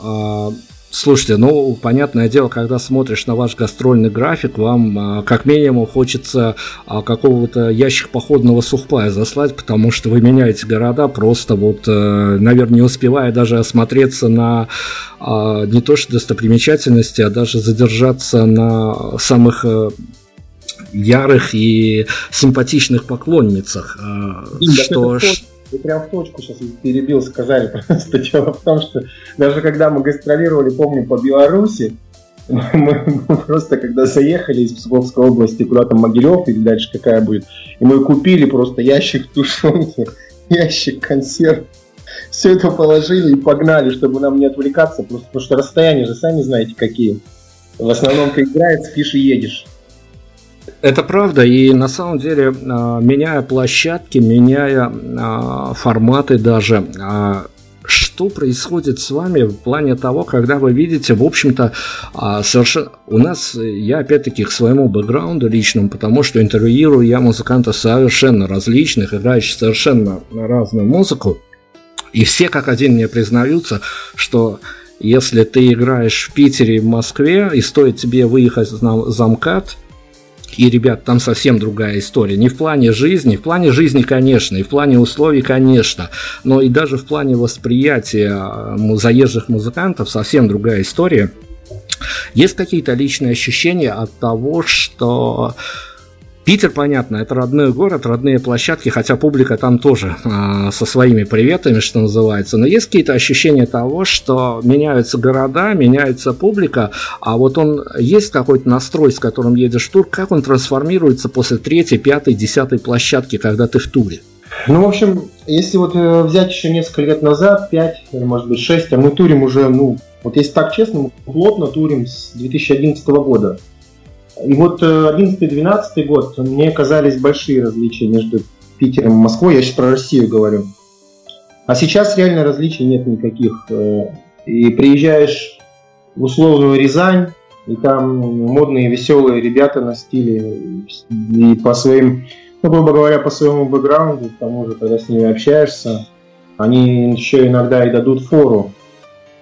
Слушайте, ну, понятное дело, когда смотришь на ваш гастрольный график, вам а, как минимум хочется а, какого-то ящик походного сухпая заслать, потому что вы меняете города, просто вот, а, наверное, не успевая даже осмотреться на а, не то что достопримечательности, а даже задержаться на самых а, ярых и симпатичных поклонницах. А, что, вы прям в точку сейчас перебил, сказали просто. Дело в том, что даже когда мы гастролировали, помню, по Беларуси, мы, просто когда заехали из Псковской области куда-то Могилев или дальше какая будет, и мы купили просто ящик тушенки, ящик консерв, все это положили и погнали, чтобы нам не отвлекаться, просто потому что расстояние же сами знаете какие. В основном ты играешь, спишь и едешь. Это правда, и на самом деле, а, меняя площадки, меняя а, форматы даже, а, что происходит с вами в плане того, когда вы видите, в общем-то, совершенно... У нас, я опять-таки к своему бэкграунду личному, потому что интервьюирую я музыкантов совершенно различных, играющих совершенно разную музыку, и все как один мне признаются, что если ты играешь в Питере и в Москве, и стоит тебе выехать на замкат, и, ребят, там совсем другая история. Не в плане жизни, в плане жизни, конечно, и в плане условий, конечно, но и даже в плане восприятия заезжих музыкантов совсем другая история. Есть какие-то личные ощущения от того, что Питер, понятно, это родной город, родные площадки, хотя публика там тоже э, со своими приветами, что называется. Но есть какие-то ощущения того, что меняются города, меняется публика, а вот он есть какой-то настрой, с которым едешь в тур, как он трансформируется после третьей, пятой, десятой площадки, когда ты в туре? Ну, в общем, если вот э, взять еще несколько лет назад, 5, или может быть 6, а мы турим уже, ну, вот если так честно, мы плотно турим с 2011 года. И вот 11-12 э, год мне казались большие различия между Питером и Москвой, я сейчас про Россию говорю. А сейчас реально различий нет никаких. Э, и приезжаешь в условную Рязань, и там модные, веселые ребята на стиле и по своим, ну, грубо говоря, по своему бэкграунду, к тому же, когда с ними общаешься, они еще иногда и дадут фору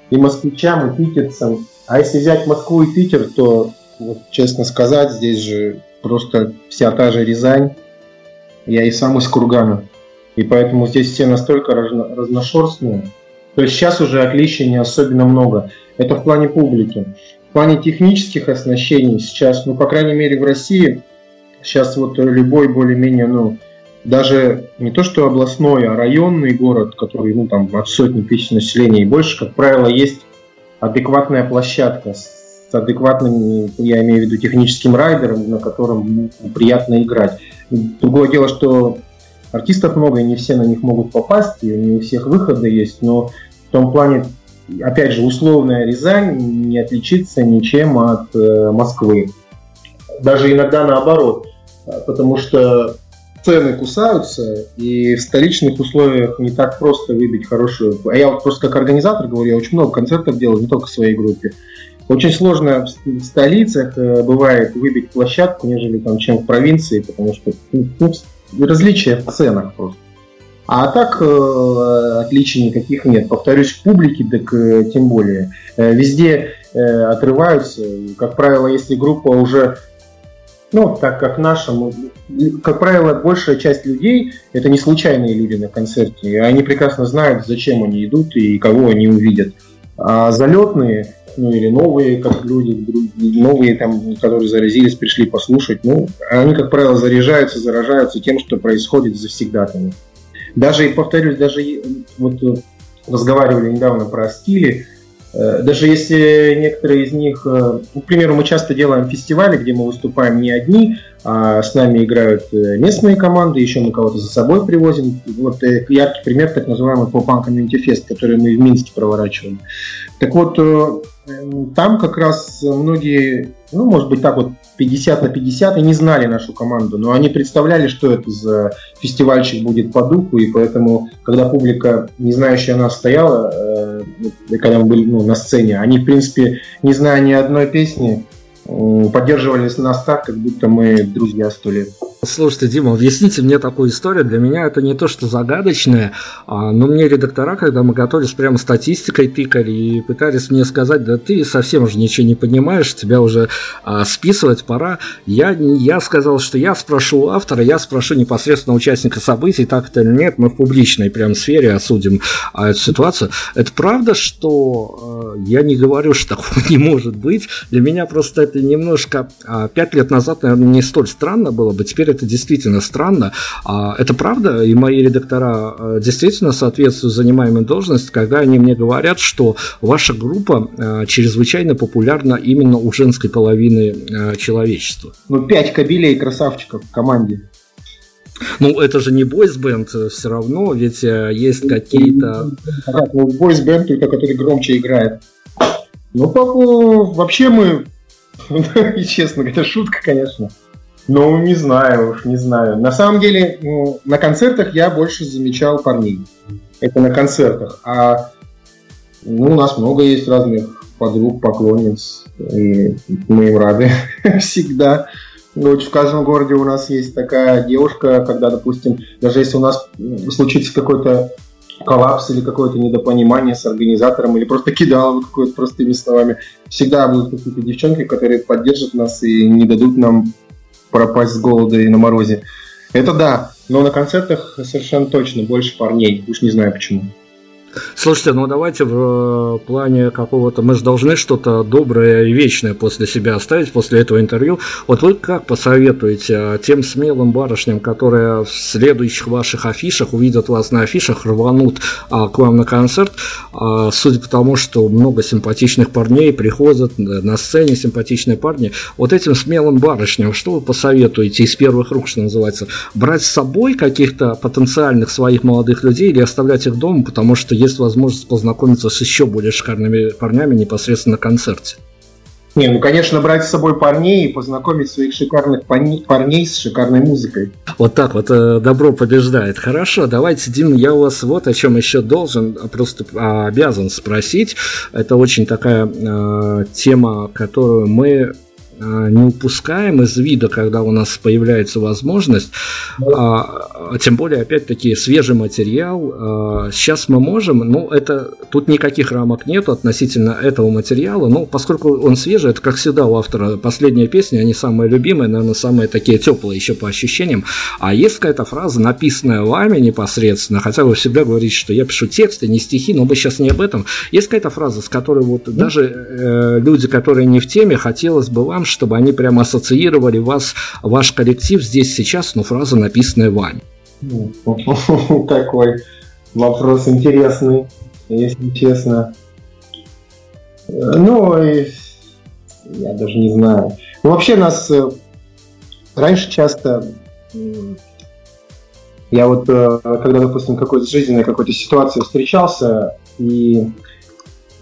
и москвичам, и питерцам. А если взять Москву и Питер, то вот честно сказать, здесь же просто вся та же Рязань. Я и сам из Кургана. И поэтому здесь все настолько разно, разношерстные. То есть сейчас уже отличий не особенно много. Это в плане публики. В плане технических оснащений сейчас, ну, по крайней мере, в России, сейчас вот любой более-менее, ну, даже не то что областной, а районный город, который, ну, там, от сотни тысяч населения и больше, как правило, есть адекватная площадка с с адекватным, я имею в виду, техническим райдером, на котором приятно играть. Другое дело, что артистов много, и не все на них могут попасть, и не у всех выходы есть, но в том плане, опять же, условная Рязань не отличится ничем от э, Москвы. Даже иногда наоборот, потому что цены кусаются, и в столичных условиях не так просто выбить хорошую... А я вот просто как организатор говорю, я очень много концертов делаю, не только в своей группе. Очень сложно в столицах э, бывает выбить площадку, нежели там, чем в провинции, потому что ну, ну различия в ценах просто. А так э, отличий никаких нет. Повторюсь, публики, так э, тем более. Э, везде э, отрываются. Как правило, если группа уже, ну, так как наша, как правило, большая часть людей это не случайные люди на концерте. Они прекрасно знают, зачем они идут и кого они увидят. А залетные, ну или новые, как люди, новые там, которые заразились, пришли послушать, ну, они, как правило, заряжаются, заражаются тем, что происходит завсегда. Там. Даже, повторюсь, даже вот э, разговаривали недавно про стили, Э, даже если некоторые из них, э, ну, к примеру, мы часто делаем фестивали, где мы выступаем не одни, а с нами играют местные команды, еще мы кого-то за собой привозим. Вот яркий пример, так называемый Попан Community Fest, который мы в Минске проворачиваем. Так вот, там как раз многие, ну, может быть, так вот 50 на 50 и не знали нашу команду, но они представляли, что это за фестивальчик будет по духу, и поэтому, когда публика, не знающая нас, стояла, э, когда мы были ну, на сцене, они, в принципе, не зная ни одной песни, поддерживали нас так, как будто мы друзья сто лет. Слушайте, Дима, объясните мне такую историю. Для меня это не то, что загадочное, а, но мне редактора, когда мы готовились, прямо статистикой тыкали и пытались мне сказать, да ты совсем уже ничего не понимаешь, тебя уже а, списывать пора. Я, я сказал, что я спрошу у автора, я спрошу непосредственно участника событий, так это или нет, мы в публичной прям сфере осудим а, эту ситуацию. Это правда, что я не говорю, что такого не может быть. Для меня просто это немножко... Пять лет назад, наверное, не столь странно было бы, теперь это действительно странно. А, это правда, и мои редактора а, действительно соответствуют занимаемой должности, когда они мне говорят, что ваша группа а, чрезвычайно популярна именно у женской половины человечества. Ну, пять кабелей красавчиков в команде. Ну, это же не бойсбенд э, все равно, ведь э, есть какие-то... Как, ну, бойсбенд, только который громче играет. Ну, вообще мы... Честно, это шутка, конечно. Ну, не знаю уж, не знаю. На самом деле, ну, на концертах я больше замечал парней. Это на концертах. А ну, у нас много есть разных подруг, поклонниц, и мы им рады всегда. Вот в каждом городе у нас есть такая девушка, когда, допустим, даже если у нас случится какой-то коллапс или какое-то недопонимание с организатором, или просто кидал какое-то простыми словами, всегда будут какие-то девчонки, которые поддержат нас и не дадут нам пропасть с голода и на морозе. Это да, но на концертах совершенно точно больше парней. Уж не знаю почему. Слушайте, ну давайте в э, плане какого-то... Мы же должны что-то доброе и вечное после себя оставить, после этого интервью. Вот вы как посоветуете э, тем смелым барышням, которые в следующих ваших афишах увидят вас на афишах, рванут а, к вам на концерт, а, судя по тому, что много симпатичных парней приходят на сцене, симпатичные парни, вот этим смелым барышням, что вы посоветуете из первых рук, что называется, брать с собой каких-то потенциальных своих молодых людей или оставлять их дома, потому что есть возможность познакомиться с еще более шикарными парнями непосредственно на концерте. Не, ну, конечно, брать с собой парней и познакомить своих шикарных парней с шикарной музыкой. Вот так вот э, добро побеждает. Хорошо, давайте, Дим, я у вас вот о чем еще должен, а просто а, обязан спросить. Это очень такая э, тема, которую мы не упускаем из вида, когда у нас появляется возможность, а, тем более, опять-таки, свежий материал. А, сейчас мы можем, ну, это тут никаких рамок нету относительно этого материала, но поскольку он свежий, это как всегда у автора последние песни, они самые любимые, наверное, самые такие теплые еще по ощущениям. А есть какая-то фраза, написанная вами непосредственно, хотя вы всегда говорите, что я пишу тексты, не стихи, но мы сейчас не об этом. Есть какая-то фраза, с которой вот даже э, люди, которые не в теме, хотелось бы вам, чтобы они прямо ассоциировали вас, ваш коллектив здесь сейчас, но фраза, написанная вами. Такой вопрос интересный, если честно. Ну, я даже не знаю. Ну, вообще нас э, раньше часто я вот, э, когда, допустим, какой-то жизненной какой-то ситуации встречался, и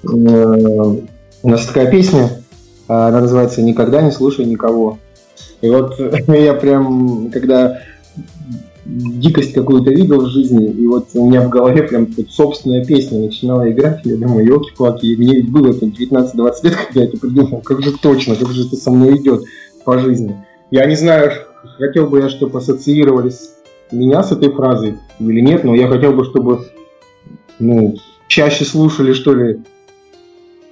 э, у нас такая песня она называется «Никогда не слушай никого». И вот я прям, когда дикость какую-то видел в жизни, и вот у меня в голове прям вот собственная песня начинала играть, я думаю, елки-палки, мне ведь было это 19-20 лет, когда я это придумал, как же точно, как же это со мной идет по жизни. Я не знаю, хотел бы я, чтобы ассоциировались меня с этой фразой или нет, но я хотел бы, чтобы ну, чаще слушали, что ли,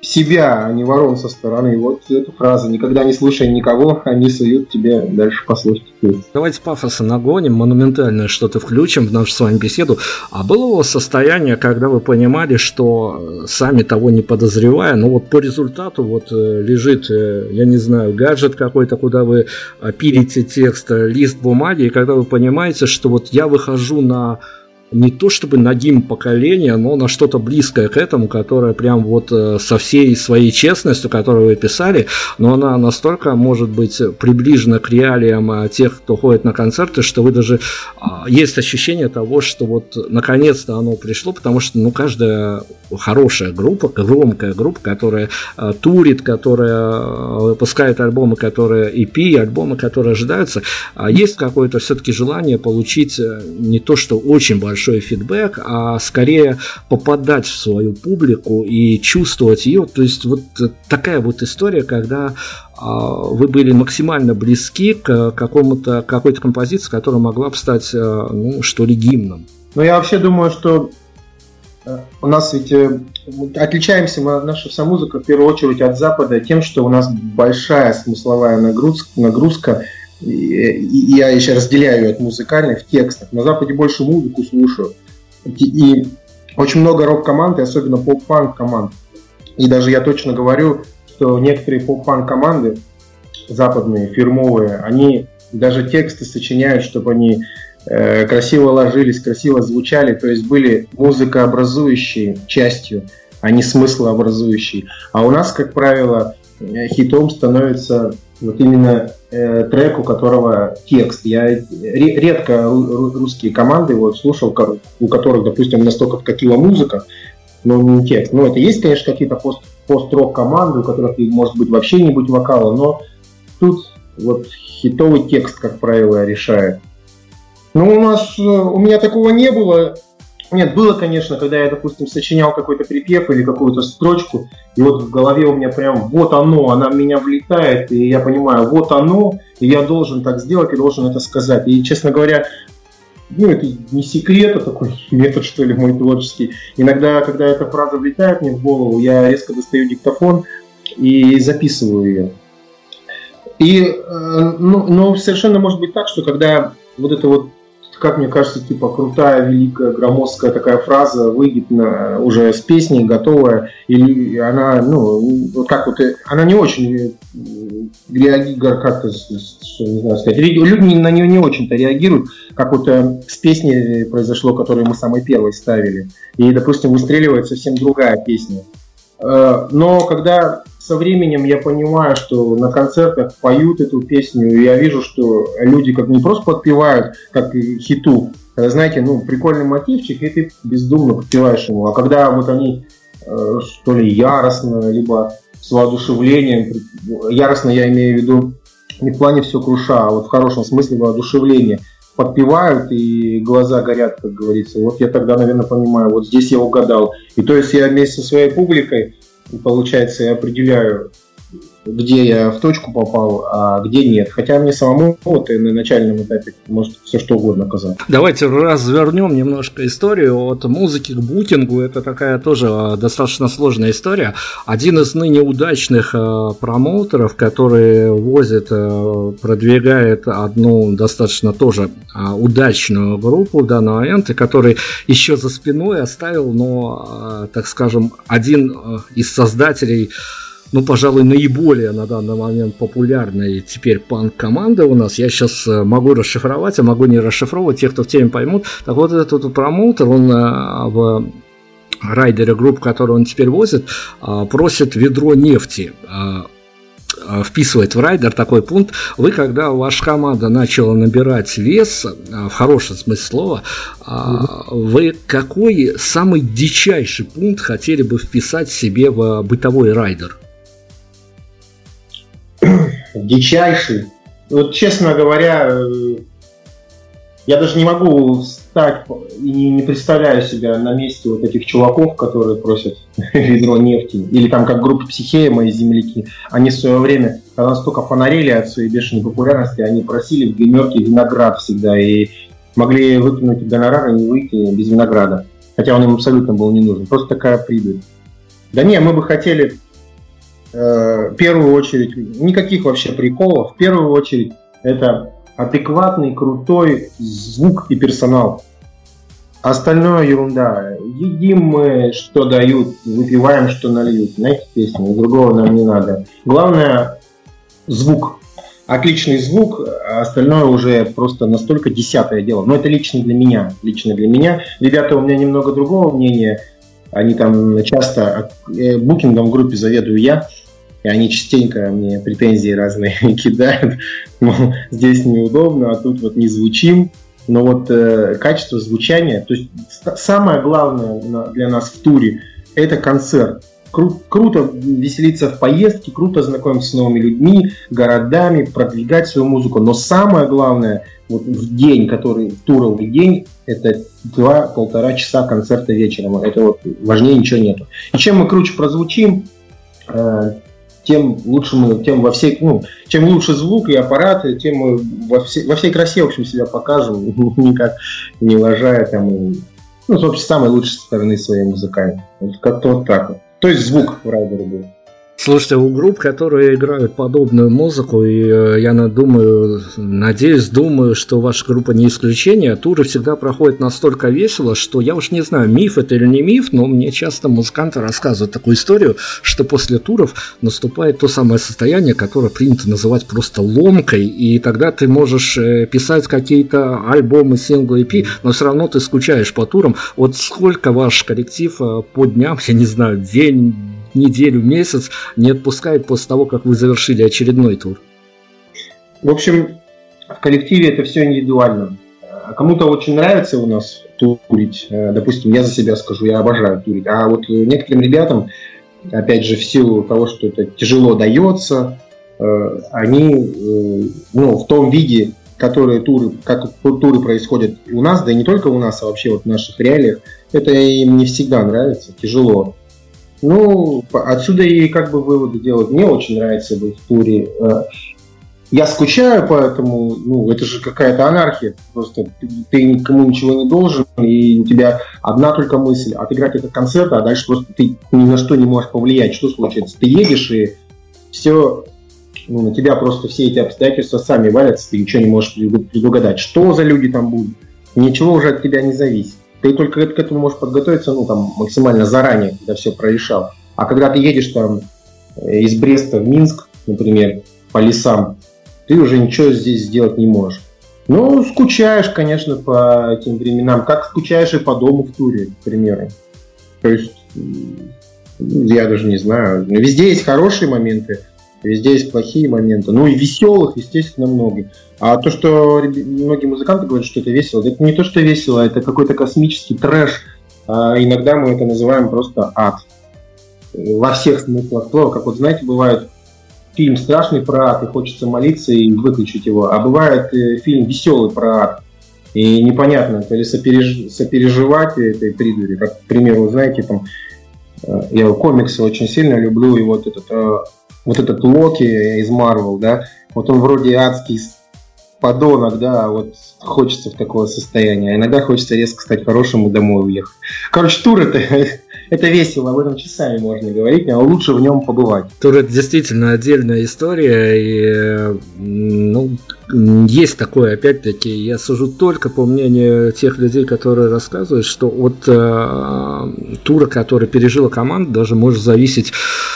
себя, а не ворон со стороны. Вот эта фраза «никогда не слушай никого, они суют тебе дальше послушать». Давайте пафоса нагоним, монументальное что-то включим в нашу с вами беседу. А было у вас состояние, когда вы понимали, что э, сами того не подозревая, ну вот по результату вот э, лежит, э, я не знаю, гаджет какой-то, куда вы пилите текст, лист бумаги, и когда вы понимаете, что вот я выхожу на не то чтобы на гимн поколения, но на что-то близкое к этому, которое прям вот э, со всей своей честностью, которую вы писали, но она настолько может быть приближена к реалиям э, тех, кто ходит на концерты, что вы даже а, есть ощущение того, что вот наконец-то оно пришло, потому что ну каждая хорошая группа, громкая группа, которая э, турит, которая выпускает альбомы, которые EP, альбомы, которые ожидаются, а есть какое-то все-таки желание получить не то, что очень большое большой фидбэк, а скорее попадать в свою публику и чувствовать ее. То есть вот такая вот история, когда а, вы были максимально близки к какому-то какой-то композиции, которая могла бы стать, э, ну, что ли, гимном. Ну, я вообще думаю, что э, у нас ведь э, отличаемся мы, наша вся музыка в первую очередь от Запада тем, что у нас большая смысловая нагрузка, нагрузка и я еще разделяю от музыкальных текстов. На Западе больше музыку слушаю. И очень много рок-команд, и особенно поп-панк команд. И даже я точно говорю, что некоторые поп-панк команды западные, фирмовые, они даже тексты сочиняют, чтобы они э, красиво ложились, красиво звучали, то есть были музыкообразующей частью, а не смыслообразующей. А у нас, как правило, хитом становится вот именно э, трек, у которого текст. Я редко русские команды вот слушал, у которых, допустим, настолько вкатила музыка, но не текст. Ну, это есть, конечно, какие-то пост, пост-рок команды, у которых может быть вообще не быть вокала, но тут вот хитовый текст, как правило, решает. Ну, у нас, э, у меня такого не было. Нет, было, конечно, когда я, допустим, сочинял какой-то припев или какую-то строчку, и вот в голове у меня прям вот оно, она в меня влетает, и я понимаю, вот оно, и я должен так сделать, и должен это сказать. И, честно говоря, ну, это не секрет, а такой метод, что ли, мой творческий. Иногда, когда эта фраза влетает мне в голову, я резко достаю диктофон и записываю ее. И, э, ну, но совершенно может быть так, что когда вот это вот как мне кажется, типа крутая, великая, громоздкая такая фраза выйдет на, уже с песней, готовая, или она, ну, вот как вот, она не очень реагирует, как не знаю сказать, люди на нее не очень-то реагируют, как вот э, с песней произошло, которую мы самой первой ставили, и, допустим, выстреливает совсем другая песня. Э, но когда со временем я понимаю, что на концертах поют эту песню, и я вижу, что люди как не просто подпевают, как хиту, когда, знаете, ну, прикольный мотивчик, и ты бездумно подпеваешь ему. А когда вот они, э, что ли, яростно, либо с воодушевлением, яростно я имею в виду не в плане все круша, а вот в хорошем смысле воодушевления, подпевают и глаза горят, как говорится. Вот я тогда, наверное, понимаю, вот здесь я угадал. И то есть я вместе со своей публикой получается, я определяю, где я в точку попал, а где нет. Хотя мне самому вот и на начальном этапе может все что угодно казаться. Давайте развернем немножко историю от музыки к букингу. Это такая тоже а, достаточно сложная история. Один из ныне удачных э, промоутеров, который возит, э, продвигает одну достаточно тоже удачную группу в данный момент, и который еще за спиной оставил, но, так скажем, один из создателей ну, пожалуй, наиболее на данный момент популярной теперь панк-команды у нас. Я сейчас э, могу расшифровать, а могу не расшифровывать, те, кто в теме поймут. Так вот, этот вот промоутер, он э, в райдере групп, который он теперь возит, э, просит ведро нефти вписывает в райдер такой пункт, вы, когда ваша команда начала набирать вес, в хорошем смысле слова, вы какой самый дичайший пункт хотели бы вписать себе в бытовой райдер? дичайший. Вот, честно говоря, э, я даже не могу встать и не, представляю себя на месте вот этих чуваков, которые просят ведро нефти. Или там как группа Психея, мои земляки. Они в свое время, когда настолько фонарили от своей бешеной популярности, они просили в гримерке виноград всегда. И могли выкинуть гонорар и не выйти без винограда. Хотя он им абсолютно был не нужен. Просто такая прибыль. Да не, мы бы хотели э, в первую очередь, никаких вообще приколов. В первую очередь, это адекватный, крутой звук и персонал. Остальное ерунда. Едим мы, что дают, выпиваем, что нальют. Знаете песню, другого нам не надо. Главное, звук. Отличный звук, а остальное уже просто настолько десятое дело. Но это лично для меня. Лично для меня. Ребята у меня немного другого мнения. Они там часто э, букингом в группе заведую я. И они частенько мне претензии разные кидают. Мол, здесь неудобно, а тут вот не звучим но вот э, качество звучания, то есть самое главное для нас в туре это концерт. Кру- круто веселиться в поездке, круто знакомиться с новыми людьми, городами, продвигать свою музыку, но самое главное вот в день, который туровый день, это два-полтора часа концерта вечером. Это вот важнее ничего нету. И чем мы круче прозвучим, э, тем лучше мы, тем во всей, ну, чем лучше звук и аппараты, тем мы во, все, во всей красе, в общем, себя покажем, никак не лажая там, и, ну, собственно, самой лучшей стороны своей музыкальной. Вот как-то вот так вот. То есть звук в райдере был. Слушайте, у групп, которые играют подобную музыку, и э, я думаю, надеюсь, думаю, что ваша группа не исключение, туры всегда проходят настолько весело, что я уж не знаю, миф это или не миф, но мне часто музыканты рассказывают такую историю, что после туров наступает то самое состояние, которое принято называть просто ломкой, и тогда ты можешь э, писать какие-то альбомы, синглы, EP, но все равно ты скучаешь по турам. Вот сколько ваш коллектив э, по дням, я не знаю, день, неделю, месяц не отпускает после того, как вы завершили очередной тур? В общем, в коллективе это все индивидуально. А кому-то очень нравится у нас турить. Э, допустим, я за себя скажу, я обожаю турить. А вот некоторым ребятам, опять же, в силу того, что это тяжело дается, э, они э, ну, в том виде, которые туры, как туры происходят у нас, да и не только у нас, а вообще вот в наших реалиях, это им не всегда нравится, тяжело. Ну, отсюда и как бы выводы делать. Мне очень нравится быть в туре. Э, я скучаю, поэтому, ну, это же какая-то анархия. Просто ты, никому ничего не должен, и у тебя одна только мысль – отыграть этот концерт, а дальше просто ты ни на что не можешь повлиять. Что случается? Ты едешь, и все, ну, на тебя просто все эти обстоятельства сами валятся, ты ничего не можешь предугадать. Что за люди там будут? Ничего уже от тебя не зависит. Ты только к этому можешь подготовиться, ну, там, максимально заранее, когда все прорешал. А когда ты едешь там э, из Бреста в Минск, например, по лесам, ты уже ничего здесь сделать не можешь. Ну, скучаешь, конечно, по этим временам. Как скучаешь и по дому в туре, к примеру. То есть, я даже не знаю. Везде есть хорошие моменты, везде есть плохие моменты. Ну и веселых, естественно, много. А то, что многие музыканты говорят, что это весело, это не то, что весело, это какой-то космический трэш. А иногда мы это называем просто ад. Во всех смыслах слова. Как вот, знаете, бывает фильм страшный про ад, и хочется молиться и выключить его. А бывает э, фильм веселый про ад. И непонятно, то ли сопереж... сопереживать этой придури. Как, к примеру, знаете, там, э, я комиксы очень сильно люблю, и вот этот, э, вот этот Локи из Марвел, да, вот он вроде адский подонок, да, вот хочется в такое состояние. А иногда хочется резко стать хорошим и домой уехать. Короче, тур это, это весело, об этом часами можно говорить, но лучше в нем побывать. Тур это действительно отдельная история, и ну, есть такое, опять-таки, я сужу только по мнению тех людей, которые рассказывают, что от э, тура, который пережила команда, даже может зависеть а,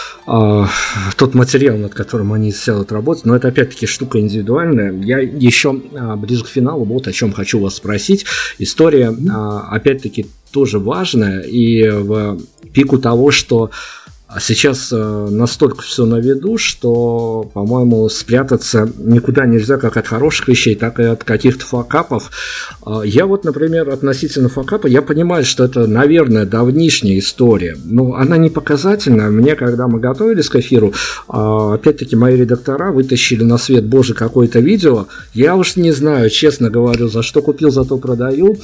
тот материал, над которым они сядут работать, но это опять-таки штука индивидуальная. Я еще а, ближе к финалу вот о чем хочу вас спросить. История, а, опять-таки, тоже важная, и в пику того, что а сейчас э, настолько все на виду, что, по-моему, спрятаться никуда нельзя как от хороших вещей, так и от каких-то факапов. Э, я вот, например, относительно факапа, я понимаю, что это, наверное, давнишняя история. Но она не показательная. Мне, когда мы готовились к эфиру, э, опять-таки, мои редактора вытащили на свет Божий какое-то видео. Я уж не знаю, честно говорю, за что купил, за то продаю.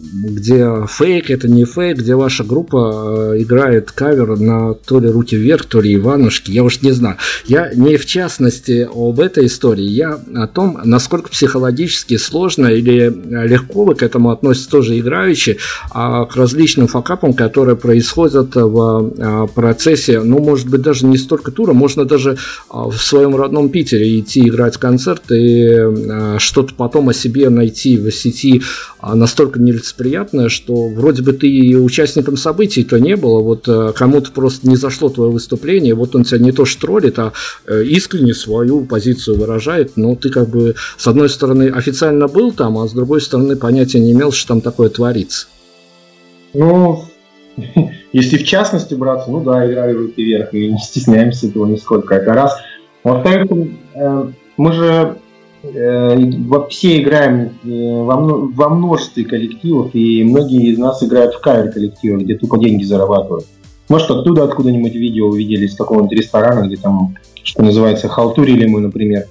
Где фейк, это не фейк, где ваша группа играет кавер на то ли руки вверх, то ли Иванушки, я уж не знаю. Я не в частности об этой истории, я о том, насколько психологически сложно или легко вы к этому относитесь тоже играючи, а к различным факапам, которые происходят в а, процессе, ну, может быть, даже не столько тура, можно даже а, в своем родном Питере идти играть концерт и а, что-то потом о себе найти в сети настолько нелицеприятное, что вроде бы ты участником событий-то не было, вот кому-то просто не зашло твое выступление, вот он тебя не то что троллит, а э, искренне свою позицию выражает, но ты как бы с одной стороны официально был там, а с другой стороны понятия не имел, что там такое творится. Ну, если в частности браться, ну да, играли руки вверх, и не стесняемся этого нисколько. Это раз. Во-вторых, э, мы же э, все играем во множестве коллективов, и многие из нас играют в кавер коллективах, где тупо деньги зарабатывают. Может, оттуда откуда-нибудь видео увидели из какого-нибудь ресторана, где там, что называется, халтурили мы, например,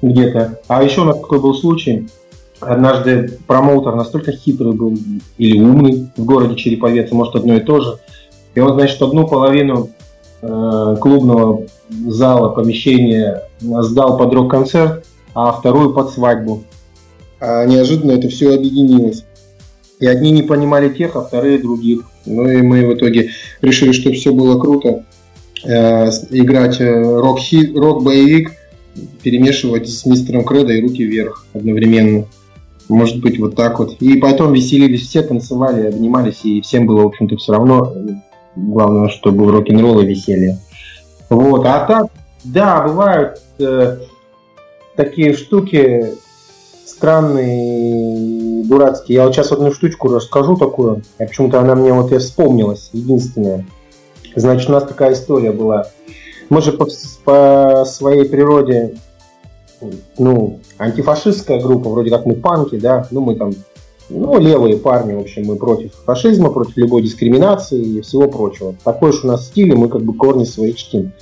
где-то. А еще у нас такой был случай, Однажды промоутер настолько хитрый был или умный в городе Череповец, может одно и то же. И он, значит, одну половину э, клубного зала, помещения сдал под рок-концерт, а вторую под свадьбу. А неожиданно это все объединилось. И одни не понимали тех, а вторые других. Ну и мы в итоге решили, что все было круто. Э, играть э, рок-боевик, перемешивать с мистером Кредо и руки вверх одновременно. Может быть, вот так вот. И потом веселились все, танцевали, обнимались, и всем было, в общем-то, все равно. Главное, чтобы в рок-н-ролле веселье. Вот. А так, да, бывают э, такие штуки странные, дурацкие. Я вот сейчас одну штучку расскажу такую. Я почему-то она мне вот и вспомнилась, единственная. Значит, у нас такая история была. Мы же по, по своей природе ну, антифашистская группа, вроде как мы панки, да, ну, мы там, ну, левые парни, в общем, мы против фашизма, против любой дискриминации и всего прочего. Такой уж у нас стиль, и мы как бы корни свои чтим.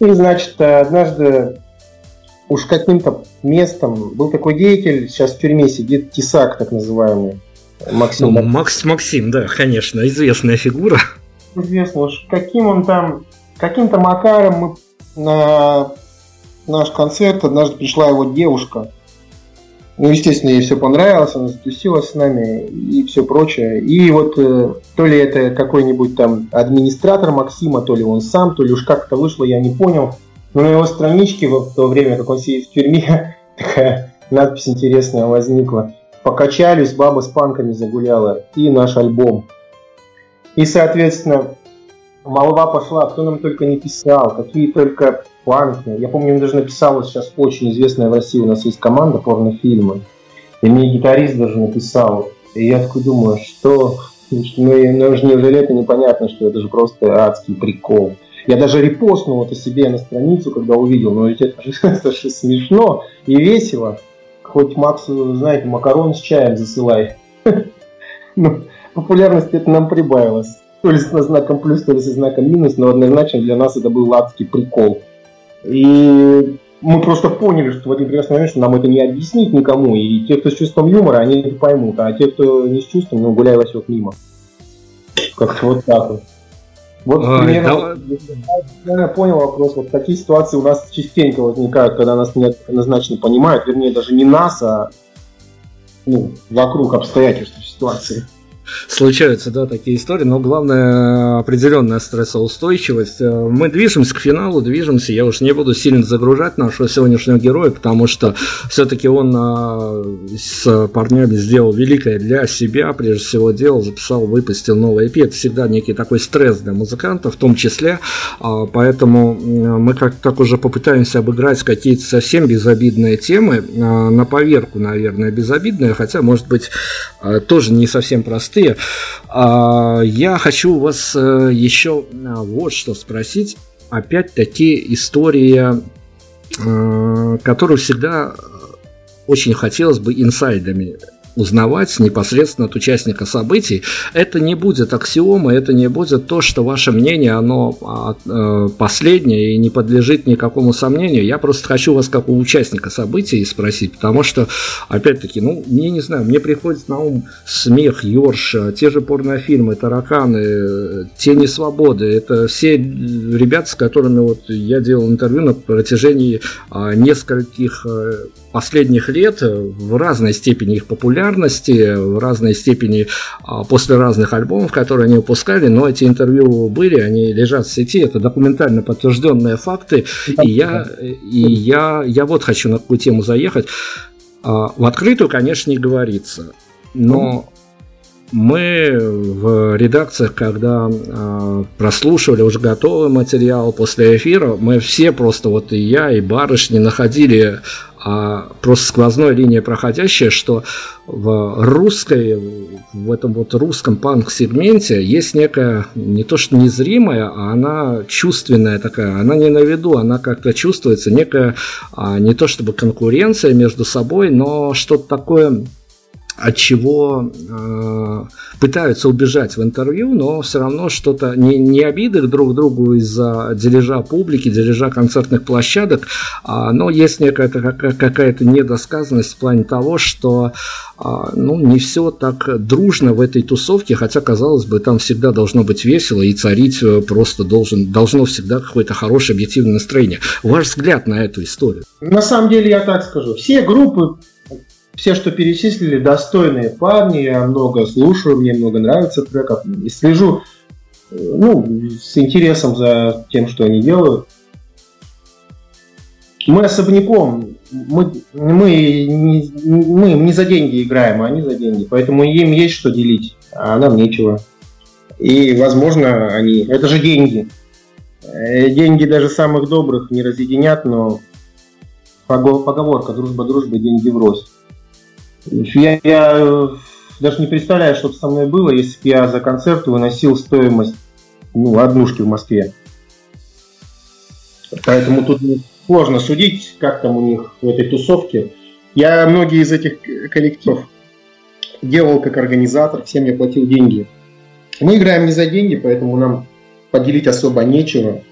И, значит, однажды уж каким-то местом был такой деятель, сейчас в тюрьме сидит Тесак, так называемый. Максим. Ну, Макс, Максим, да, конечно, известная фигура. Известно, уж каким он там, каким-то макаром мы на наш концерт, однажды пришла его девушка. Ну, естественно, ей все понравилось, она затусилась с нами и все прочее. И вот э, то ли это какой-нибудь там администратор Максима, то ли он сам, то ли уж как это вышло, я не понял. Но на его страничке в то время, как он сидит в тюрьме, такая надпись интересная возникла. Покачались, баба с панками загуляла. И наш альбом. И, соответственно, молва пошла, кто нам только не писал, какие только Панки. Я помню, он даже написал сейчас очень известная в России, у нас есть команда порнофильмы. И мне гитарист даже написал. И я такой думаю, что... Ну, ну же неужели это непонятно, что это же просто адский прикол. Я даже репостнул это себе на страницу, когда увидел, но ведь это же, это же смешно и весело. Хоть Максу, знаете, макарон с чаем засылай. Ну, популярность это нам прибавилось. То ли со знаком плюс, то ли со знаком минус, но однозначно для нас это был адский прикол. И мы просто поняли, что в один прекрасный момент, что нам это не объяснить никому. И те, кто с чувством юмора, они это поймут. А те, кто не с чувством, ну, гуляй Васек мимо. Как-то вот так вот. Вот примерно, да... я понял вопрос. Вот такие ситуации у нас частенько возникают, когда нас неоднозначно понимают, вернее, даже не нас, а ну, вокруг обстоятельств ситуации. Случаются, да, такие истории, но главное определенная стрессоустойчивость. Э, мы движемся к финалу, движемся. Я уж не буду сильно загружать нашего сегодняшнего героя, потому что все-таки он э, с парнями сделал великое для себя, прежде всего делал, записал, выпустил новый EP. Это всегда некий такой стресс для музыканта, в том числе. А, поэтому мы как так уже попытаемся обыграть какие-то совсем безобидные темы. А, на поверку, наверное, безобидные, хотя, может быть, тоже не совсем простые простые. А, я хочу у вас э, еще а, вот что спросить. Опять-таки история, э, которую всегда очень хотелось бы инсайдами узнавать непосредственно от участника событий. Это не будет аксиома, это не будет то, что ваше мнение, оно а, э, последнее и не подлежит никакому сомнению. Я просто хочу вас как у участника событий спросить, потому что, опять-таки, ну, мне не знаю, мне приходит на ум смех, Йорш, те же порнофильмы, тараканы, тени свободы. Это все ребята, с которыми вот я делал интервью на протяжении а, нескольких э, последних лет в разной степени их популярности, в разной степени а, после разных альбомов, которые они выпускали, но эти интервью были, они лежат в сети, это документально подтвержденные факты, и я, и я, я вот хочу на какую тему заехать. А, в открытую, конечно, не говорится, но мы в редакциях, когда э, прослушивали уже готовый материал после эфира, мы все просто, вот и я, и барышни, находили а просто сквозной линия проходящая, что в русской, в этом вот русском панк-сегменте есть некая, не то что незримая, а она чувственная такая, она не на виду, она как-то чувствуется, некая, а, не то чтобы конкуренция между собой, но что-то такое от чего э, пытаются убежать в интервью, но все равно что-то не, не обиды друг другу из-за дележа публики, дележа концертных площадок, а, но есть некая какая-то недосказанность в плане того, что а, ну, не все так дружно в этой тусовке, хотя, казалось бы, там всегда должно быть весело и царить э, просто должен, должно всегда какое-то хорошее объективное настроение. Ваш взгляд на эту историю? На самом деле, я так скажу, все группы все, что перечислили, достойные парни, я много слушаю, мне много нравится треков и слежу э, ну, с интересом за тем, что они делают. Мы особняком, мы, мы, не, мы не за деньги играем, а они за деньги, поэтому им есть что делить, а нам нечего. И, возможно, они... Это же деньги. Э, деньги даже самых добрых не разъединят, но поговорка «дружба дружба, деньги врозь». Я, я э, даже не представляю, что бы со мной было, если бы я за концерт выносил стоимость ну, однушки в Москве. Поэтому тут сложно судить, как там у них в этой тусовке. Я многие из этих коллективов делал как организатор, всем я платил деньги. Мы играем не за деньги, поэтому нам поделить особо нечего.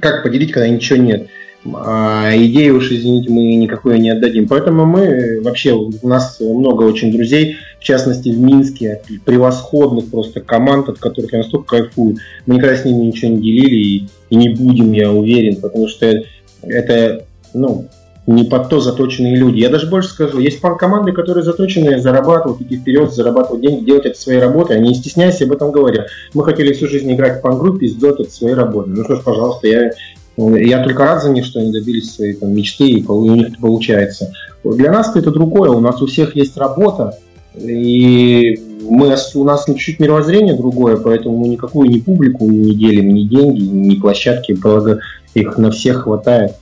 Как поделить, когда ничего нет? А идеи уж, извините, мы никакой не отдадим. Поэтому мы вообще, у нас много очень друзей, в частности в Минске, превосходных просто команд, от которых я настолько кайфую. Мы никогда с ними ничего не делили и, и не будем, я уверен, потому что это, ну, не под то заточенные люди. Я даже больше скажу, есть команды, которые заточены зарабатывать, идти вперед, зарабатывать деньги, делать это своей работой, они не стесняясь об этом говорят. Мы хотели всю жизнь играть в пан-группе и сделать это своей работой. Ну что ж, пожалуйста, я я только рад за них, что они добились своей там, мечты, и у них это получается. Для нас это другое. У нас у всех есть работа, и мы, у нас чуть-чуть мировоззрение другое, поэтому мы никакую ни публику не делим, ни деньги, ни площадки, благо их на всех хватает.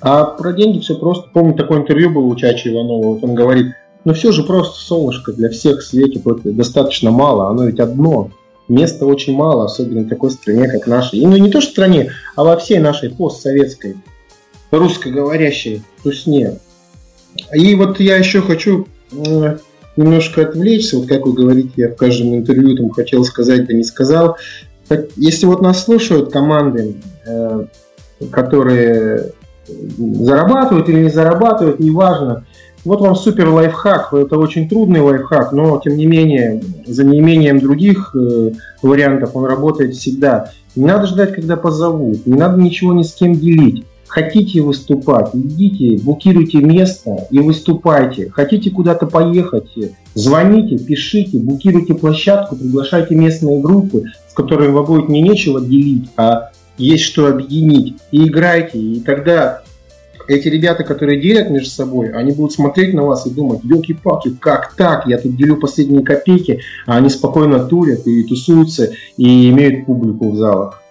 А про деньги все просто. Помню, такое интервью было у Чачи Иванова. Вот он говорит, ну все же просто солнышко для всех в свете достаточно мало, оно ведь одно места очень мало, особенно в такой стране, как наша. И ну не то что стране, а во всей нашей постсоветской, русскоговорящей тусне. И вот я еще хочу немножко отвлечься, вот как вы говорите, я в каждом интервью там хотел сказать, да не сказал. Если вот нас слушают команды, э, которые зарабатывают или не зарабатывают, неважно, вот вам супер лайфхак. Это очень трудный лайфхак, но тем не менее, за неимением других э, вариантов он работает всегда. Не надо ждать, когда позовут. Не надо ничего ни с кем делить. Хотите выступать, идите, букируйте место и выступайте. Хотите куда-то поехать, звоните, пишите, букируйте площадку, приглашайте местные группы, с которыми вы будете не нечего делить, а есть что объединить. И играйте, и тогда эти ребята, которые делят между собой, они будут смотреть на вас и думать, елки-палки, как так? Я тут делю последние копейки, а они спокойно турят и тусуются и имеют публику в залах.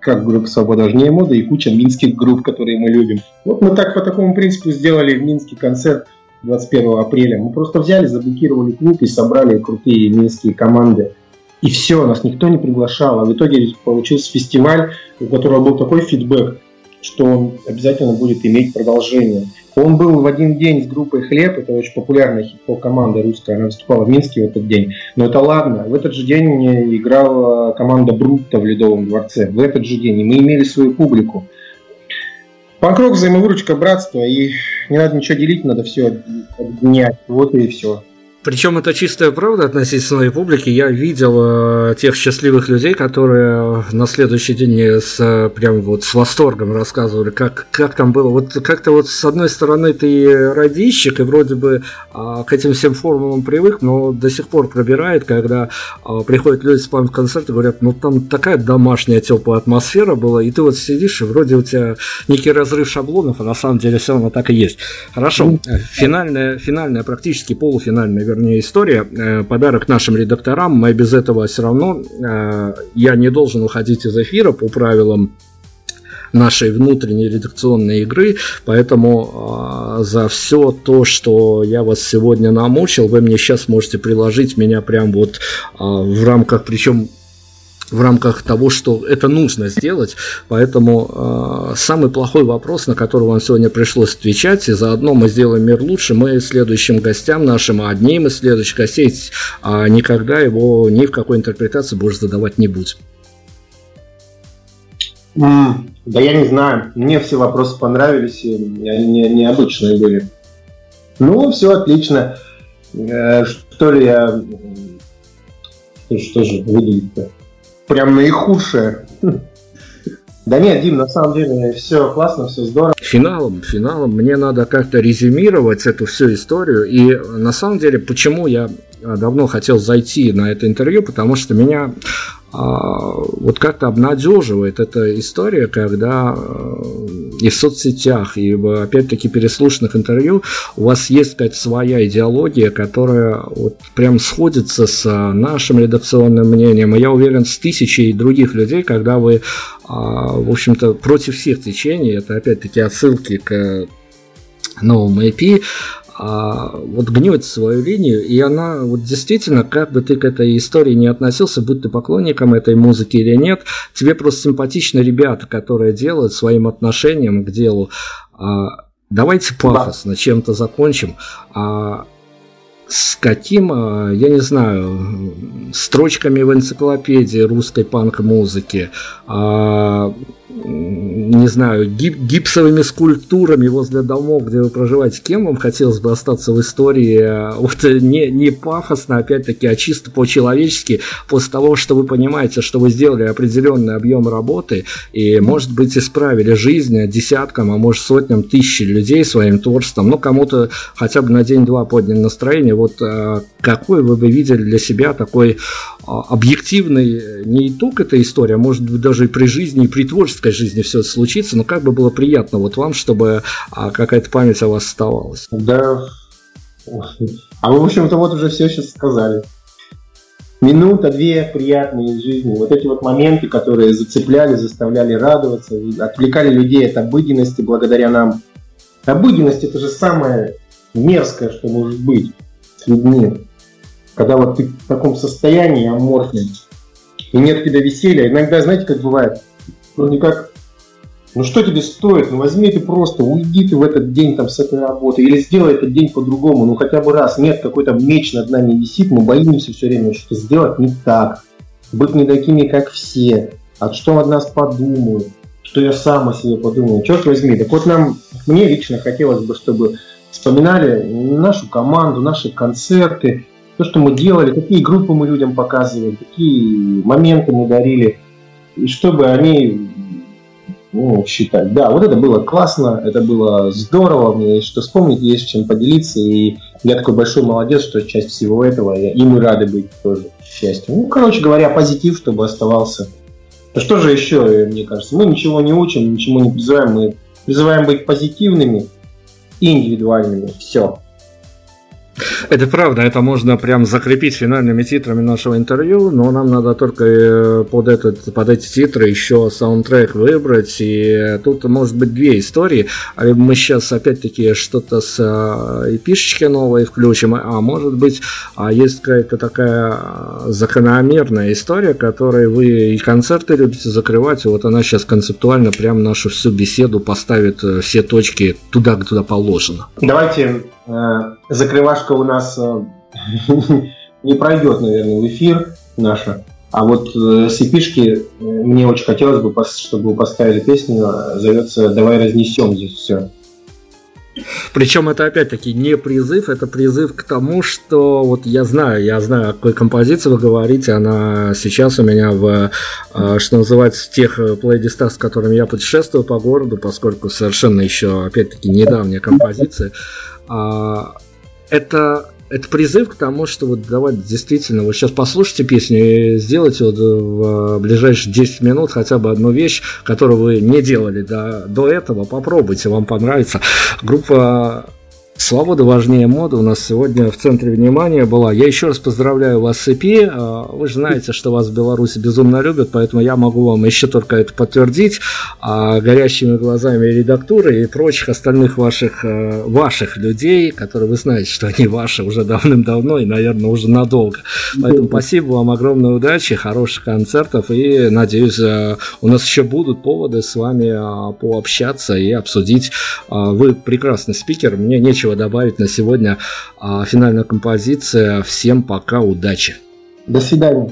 Как группа «Свобода Жнее мода» и куча минских групп, которые мы любим. Вот мы так по такому принципу сделали в Минске концерт 21 апреля. Мы просто взяли, заблокировали клуб и собрали крутые минские команды. И все, нас никто не приглашал. А в итоге получился фестиваль, у которого был такой фидбэк, что он обязательно будет иметь продолжение. Он был в один день с группой «Хлеб», это очень популярная хип-хоп команда русская, она выступала в Минске в этот день. Но это ладно, в этот же день играла команда «Брутто» в Ледовом дворце, в этот же день, и мы имели свою публику. Панкрок, взаимовыручка, братство, и не надо ничего делить, надо все объединять, вот и все. Причем это чистая правда относительно своей публики. Я видел э, тех счастливых людей, которые на следующий день с прям вот с восторгом рассказывали, как, как там было. Вот как-то вот с одной стороны ты радищик и вроде бы э, к этим всем формулам привык, но до сих пор пробирает, когда э, приходят люди с панк-концерта и говорят, ну там такая домашняя теплая атмосфера была, и ты вот сидишь, и вроде у тебя некий разрыв шаблонов, а на самом деле все равно так и есть. Хорошо, финальная, финальная, практически полуфинальная вернее, история. Э, подарок нашим редакторам. Мы без этого все равно, э, я не должен уходить из эфира по правилам нашей внутренней редакционной игры, поэтому э, за все то, что я вас сегодня намучил, вы мне сейчас можете приложить меня прям вот э, в рамках, причем в рамках того, что это нужно сделать. Поэтому э, самый плохой вопрос, на который вам сегодня пришлось отвечать, и заодно мы сделаем мир лучше, мы следующим гостям нашим, а одним из следующих гостей, э, никогда его ни в какой интерпретации больше задавать не будем. Да я не знаю. Мне все вопросы понравились, и они не, необычные были. Ну, все отлично. Э, что ли я... Что же выглядит-то? Прям наихудшее. Да нет, Дим, на самом деле все классно, все здорово. Финалом, финалом мне надо как-то резюмировать эту всю историю. И на самом деле, почему я давно хотел зайти на это интервью, потому что меня а, вот как-то обнадеживает эта история, когда э, и в соцсетях, и опять-таки, переслушанных интервью у вас есть какая-то своя идеология, которая вот прям сходится с нашим редакционным мнением, и я уверен, с тысячей других людей, когда вы, а, в общем-то, против всех течений, это опять-таки отсылки к новому EP, а, вот гнет свою линию, и она вот действительно, как бы ты к этой истории не относился, будь ты поклонником этой музыки или нет, тебе просто симпатичны ребята, которые делают своим отношением к делу. А, давайте пафосно чем-то закончим. А, с каким, а, я не знаю, строчками в энциклопедии русской панк-музыки, а, не знаю, гип гипсовыми скульптурами возле домов, где вы проживаете, кем вам хотелось бы остаться в истории? А, вот не, не пафосно, опять-таки, а чисто по-человечески, после того, что вы понимаете, что вы сделали определенный объем работы и, может быть, исправили жизнь десяткам, а может, сотням тысяч людей своим творчеством, ну, кому-то хотя бы на день-два подняли настроение, вот а, какой вы бы видели для себя такой а, объективный не итог этой истории, а может быть даже и при жизни, и при творческой жизни все это случится, но как бы было приятно вот вам, чтобы а, какая-то память о вас оставалась. Да, а вы, в общем-то, вот уже все сейчас сказали. Минута, две приятные из жизни. Вот эти вот моменты, которые зацепляли, заставляли радоваться, отвлекали людей от обыденности благодаря нам. Обыденность это же самое мерзкое, что может быть людьми. Когда вот ты в таком состоянии аморфном, и нет тебя веселья. Иногда, знаете, как бывает, ну никак, ну что тебе стоит, ну возьми ты просто, уйди ты в этот день там с этой работы, или сделай этот день по-другому, ну хотя бы раз, нет, какой-то меч над нами висит, мы боимся все время что-то сделать не так, быть не такими, как все, а что от нас подумают, что я сам о себе подумаю, черт возьми, так вот нам, мне лично хотелось бы, чтобы вспоминали нашу команду, наши концерты, то, что мы делали, какие группы мы людям показывали, какие моменты мы дарили, и чтобы они ну, считать. Да, вот это было классно, это было здорово, мне есть что вспомнить, есть чем поделиться, и я такой большой молодец, что часть всего этого, и мы рады быть тоже, к счастью. Ну, короче говоря, позитив, чтобы оставался. Да что же еще, мне кажется, мы ничего не учим, ничему не призываем, мы призываем быть позитивными индивидуальными. Все. Это правда, это можно прям закрепить финальными титрами нашего интервью, но нам надо только э, под, этот, под эти титры еще саундтрек выбрать, и тут может быть две истории. А мы сейчас опять-таки что-то с эпишечки новой включим, а может быть а есть какая-то такая закономерная история, которой вы и концерты любите закрывать, и вот она сейчас концептуально прям нашу всю беседу поставит э, все точки туда, куда положено. Давайте э, закрывашка у нас э, не пройдет, наверное, в эфир наша. А вот э, с э, мне очень хотелось бы, чтобы вы поставили песню, э, зовется «Давай разнесем здесь все». Причем это опять-таки не призыв, это призыв к тому, что вот я знаю, я знаю, о какой композиции вы говорите, она сейчас у меня в, э, что называется, в тех плейлистах, с которыми я путешествую по городу, поскольку совершенно еще, опять-таки, недавняя композиция. А, это это призыв к тому, что вот давайте действительно, вот сейчас послушайте песню и сделайте вот в ближайшие 10 минут хотя бы одну вещь, которую вы не делали до, до этого, попробуйте, вам понравится. Группа Свобода важнее моды у нас сегодня в центре внимания была. Я еще раз поздравляю вас с EP. А, вы же знаете, что вас в Беларуси безумно любят, поэтому я могу вам еще только это подтвердить а, горящими глазами редактуры и прочих остальных ваших, а, ваших людей, которые вы знаете, что они ваши уже давным-давно и, наверное, уже надолго. Поэтому спасибо вам, огромной удачи, хороших концертов и, надеюсь, у нас еще будут поводы с вами пообщаться и обсудить. Вы прекрасный спикер, мне нечего нечего добавить на сегодня. А, финальная композиция. Всем пока, удачи. До свидания.